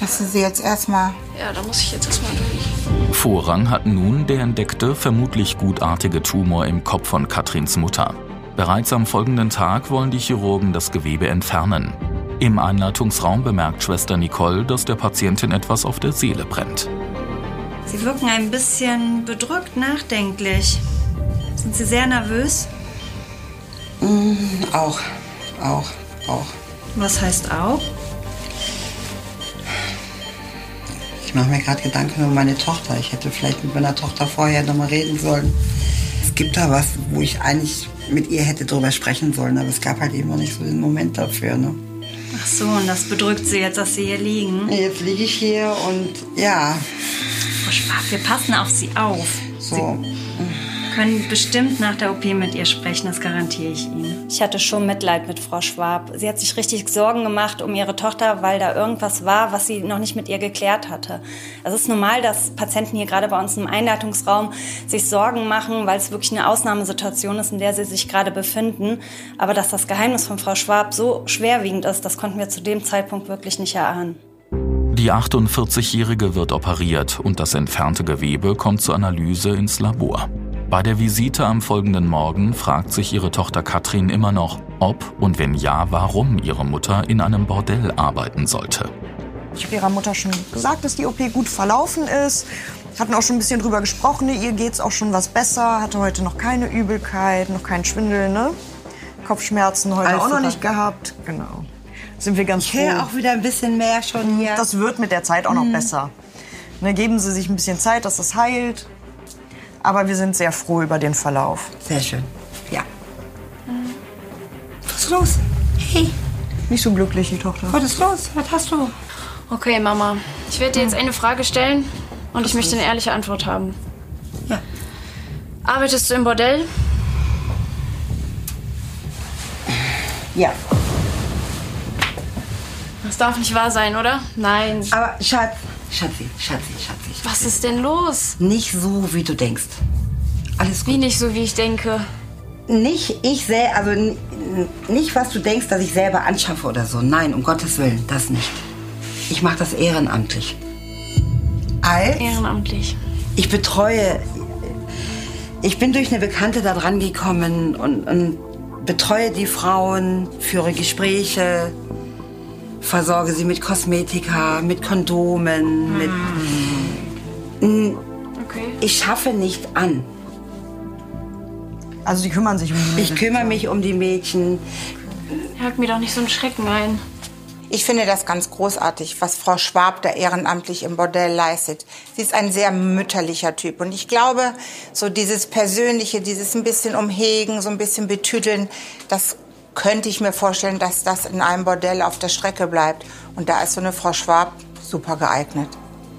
Speaker 17: Lassen Sie jetzt erstmal
Speaker 21: Ja, da muss ich jetzt erstmal durch.
Speaker 6: Vorrang hat nun der entdeckte, vermutlich gutartige Tumor im Kopf von Katrins Mutter. Bereits am folgenden Tag wollen die Chirurgen das Gewebe entfernen. Im Einleitungsraum bemerkt Schwester Nicole, dass der Patientin etwas auf der Seele brennt.
Speaker 20: Sie wirken ein bisschen bedrückt, nachdenklich. Sind Sie sehr nervös?
Speaker 19: Mm, auch, auch, auch.
Speaker 20: Was heißt auch?
Speaker 19: Ich mache mir gerade Gedanken über meine Tochter. Ich hätte vielleicht mit meiner Tochter vorher noch mal reden sollen. Es gibt da was, wo ich eigentlich mit ihr hätte drüber sprechen sollen, aber es gab halt eben noch nicht so den Moment dafür. Ne?
Speaker 20: Ach so, und das bedrückt Sie jetzt, dass Sie hier liegen?
Speaker 19: Jetzt liege ich hier und ja.
Speaker 20: Frau Schwab, wir passen auf Sie auf.
Speaker 19: So.
Speaker 20: Sie können bestimmt nach der OP mit ihr sprechen, das garantiere ich Ihnen. Ich hatte schon Mitleid mit Frau Schwab. Sie hat sich richtig Sorgen gemacht um ihre Tochter, weil da irgendwas war, was sie noch nicht mit ihr geklärt hatte. Es ist normal, dass Patienten hier gerade bei uns im Einleitungsraum sich Sorgen machen, weil es wirklich eine Ausnahmesituation ist, in der sie sich gerade befinden. Aber dass das Geheimnis von Frau Schwab so schwerwiegend ist, das konnten wir zu dem Zeitpunkt wirklich nicht erahnen.
Speaker 6: Die 48-Jährige wird operiert und das entfernte Gewebe kommt zur Analyse ins Labor. Bei der Visite am folgenden Morgen fragt sich ihre Tochter Katrin immer noch, ob und wenn ja, warum ihre Mutter in einem Bordell arbeiten sollte.
Speaker 11: Ich habe ihrer Mutter schon gesagt, dass die OP gut verlaufen ist. Hatten auch schon ein bisschen drüber gesprochen. Ihr geht's auch schon was besser. Hatte heute noch keine Übelkeit, noch keinen Schwindel, ne? Kopfschmerzen heute
Speaker 19: Alles
Speaker 11: auch noch nicht gehabt. Genau. Sind wir ganz
Speaker 19: Ich höre
Speaker 11: froh.
Speaker 19: auch wieder ein bisschen mehr schon hier.
Speaker 11: Das wird mit der Zeit auch noch
Speaker 19: Mhm.
Speaker 11: besser. Ne, geben Sie sich ein bisschen Zeit, dass das heilt. Aber wir sind sehr froh über den Verlauf.
Speaker 19: Sehr schön. Ja. Was ist los? Hey.
Speaker 11: Nicht so glücklich, die Tochter.
Speaker 19: Was ist los? Was hast du?
Speaker 21: Okay, Mama. Ich werde dir jetzt eine Frage stellen und ich möchte eine ehrliche Antwort haben.
Speaker 19: Ja.
Speaker 21: Arbeitest du im Bordell?
Speaker 19: Ja.
Speaker 21: Das darf nicht wahr sein, oder? Nein.
Speaker 19: Aber Schatz, Schatzi, Schatzi, Schatzi.
Speaker 21: Was ist denn los?
Speaker 19: Nicht so, wie du denkst. Alles
Speaker 21: Wie nicht so, wie ich denke?
Speaker 19: Nicht ich selber, also nicht, was du denkst, dass ich selber anschaffe oder so. Nein, um Gottes Willen, das nicht. Ich mache das ehrenamtlich. Als?
Speaker 21: Ehrenamtlich.
Speaker 19: Ich betreue. Ich bin durch eine Bekannte da dran gekommen und, und betreue die Frauen, führe Gespräche, versorge sie mit Kosmetika, mit Kondomen, mit.
Speaker 21: Okay.
Speaker 19: Ich schaffe nicht an.
Speaker 11: Also Sie kümmern sich um die
Speaker 19: Ich kümmere mich um die Mädchen.
Speaker 21: Jagt mir doch nicht so einen Schrecken ein.
Speaker 17: Ich finde das ganz großartig, was Frau Schwab da ehrenamtlich im Bordell leistet. Sie ist ein sehr mütterlicher Typ. Und ich glaube, so dieses Persönliche, dieses ein bisschen umhegen, so ein bisschen betüdeln, das könnte ich mir vorstellen, dass das in einem Bordell auf der Strecke bleibt. Und da ist so eine Frau Schwab super geeignet.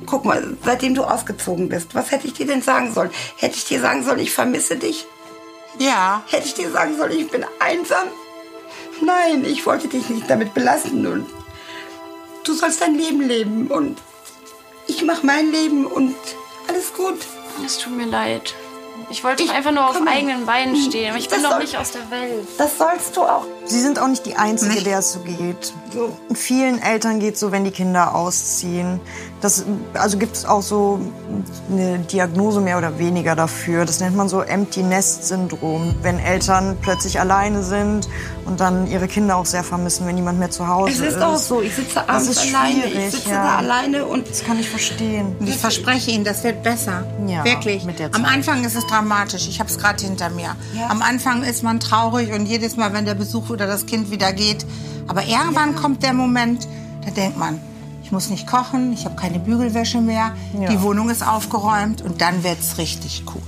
Speaker 19: Guck mal, seitdem du ausgezogen bist, was hätte ich dir denn sagen sollen? Hätte ich dir sagen sollen, ich vermisse dich?
Speaker 17: Ja.
Speaker 19: Hätte ich dir sagen sollen, ich bin einsam? Nein, ich wollte dich nicht damit belasten und du sollst dein Leben leben und ich mache mein Leben und alles gut.
Speaker 21: Es tut mir leid. Ich wollte doch einfach nur auf
Speaker 19: komm
Speaker 21: eigenen Beinen stehen. Aber ich bin doch
Speaker 19: soll-
Speaker 21: nicht aus der Welt.
Speaker 19: Das sollst du auch.
Speaker 11: Sie sind auch nicht die Einzige, der es so geht. Vielen Eltern geht so, wenn die Kinder ausziehen. Das, also gibt es auch so eine Diagnose mehr oder weniger dafür. Das nennt man so Empty Nest Syndrom, wenn Eltern plötzlich alleine sind und dann ihre Kinder auch sehr vermissen, wenn niemand mehr zu Hause
Speaker 19: Es
Speaker 11: ist.
Speaker 19: ist auch so, ich sitze abends
Speaker 11: ist
Speaker 19: alleine, ich sitze
Speaker 11: ja.
Speaker 19: da alleine und
Speaker 11: Das kann ich verstehen.
Speaker 17: Ich verspreche Ihnen, das wird besser.
Speaker 11: Ja,
Speaker 17: Wirklich.
Speaker 11: mit der
Speaker 17: Am. Anfang ist es dramatisch. Ich habe es gerade hinter mir. Am Anfang ist man traurig und jedes Mal, wenn der Besuch oder das Kind wieder geht. Aber irgendwann kommt der Moment, da denkt man, ich muss nicht kochen, ich habe keine Bügelwäsche mehr,
Speaker 11: Ja.
Speaker 17: die Wohnung ist aufgeräumt und dann wird's richtig cool.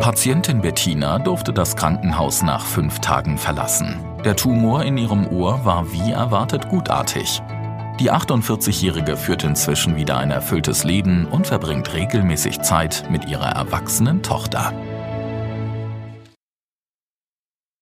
Speaker 6: Patientin Bettina durfte das Krankenhaus nach fünf Tagen verlassen. Der Tumor in ihrem Ohr war wie erwartet gutartig. Die 48-Jährige führt inzwischen wieder ein erfülltes Leben und verbringt regelmäßig Zeit mit ihrer erwachsenen Tochter.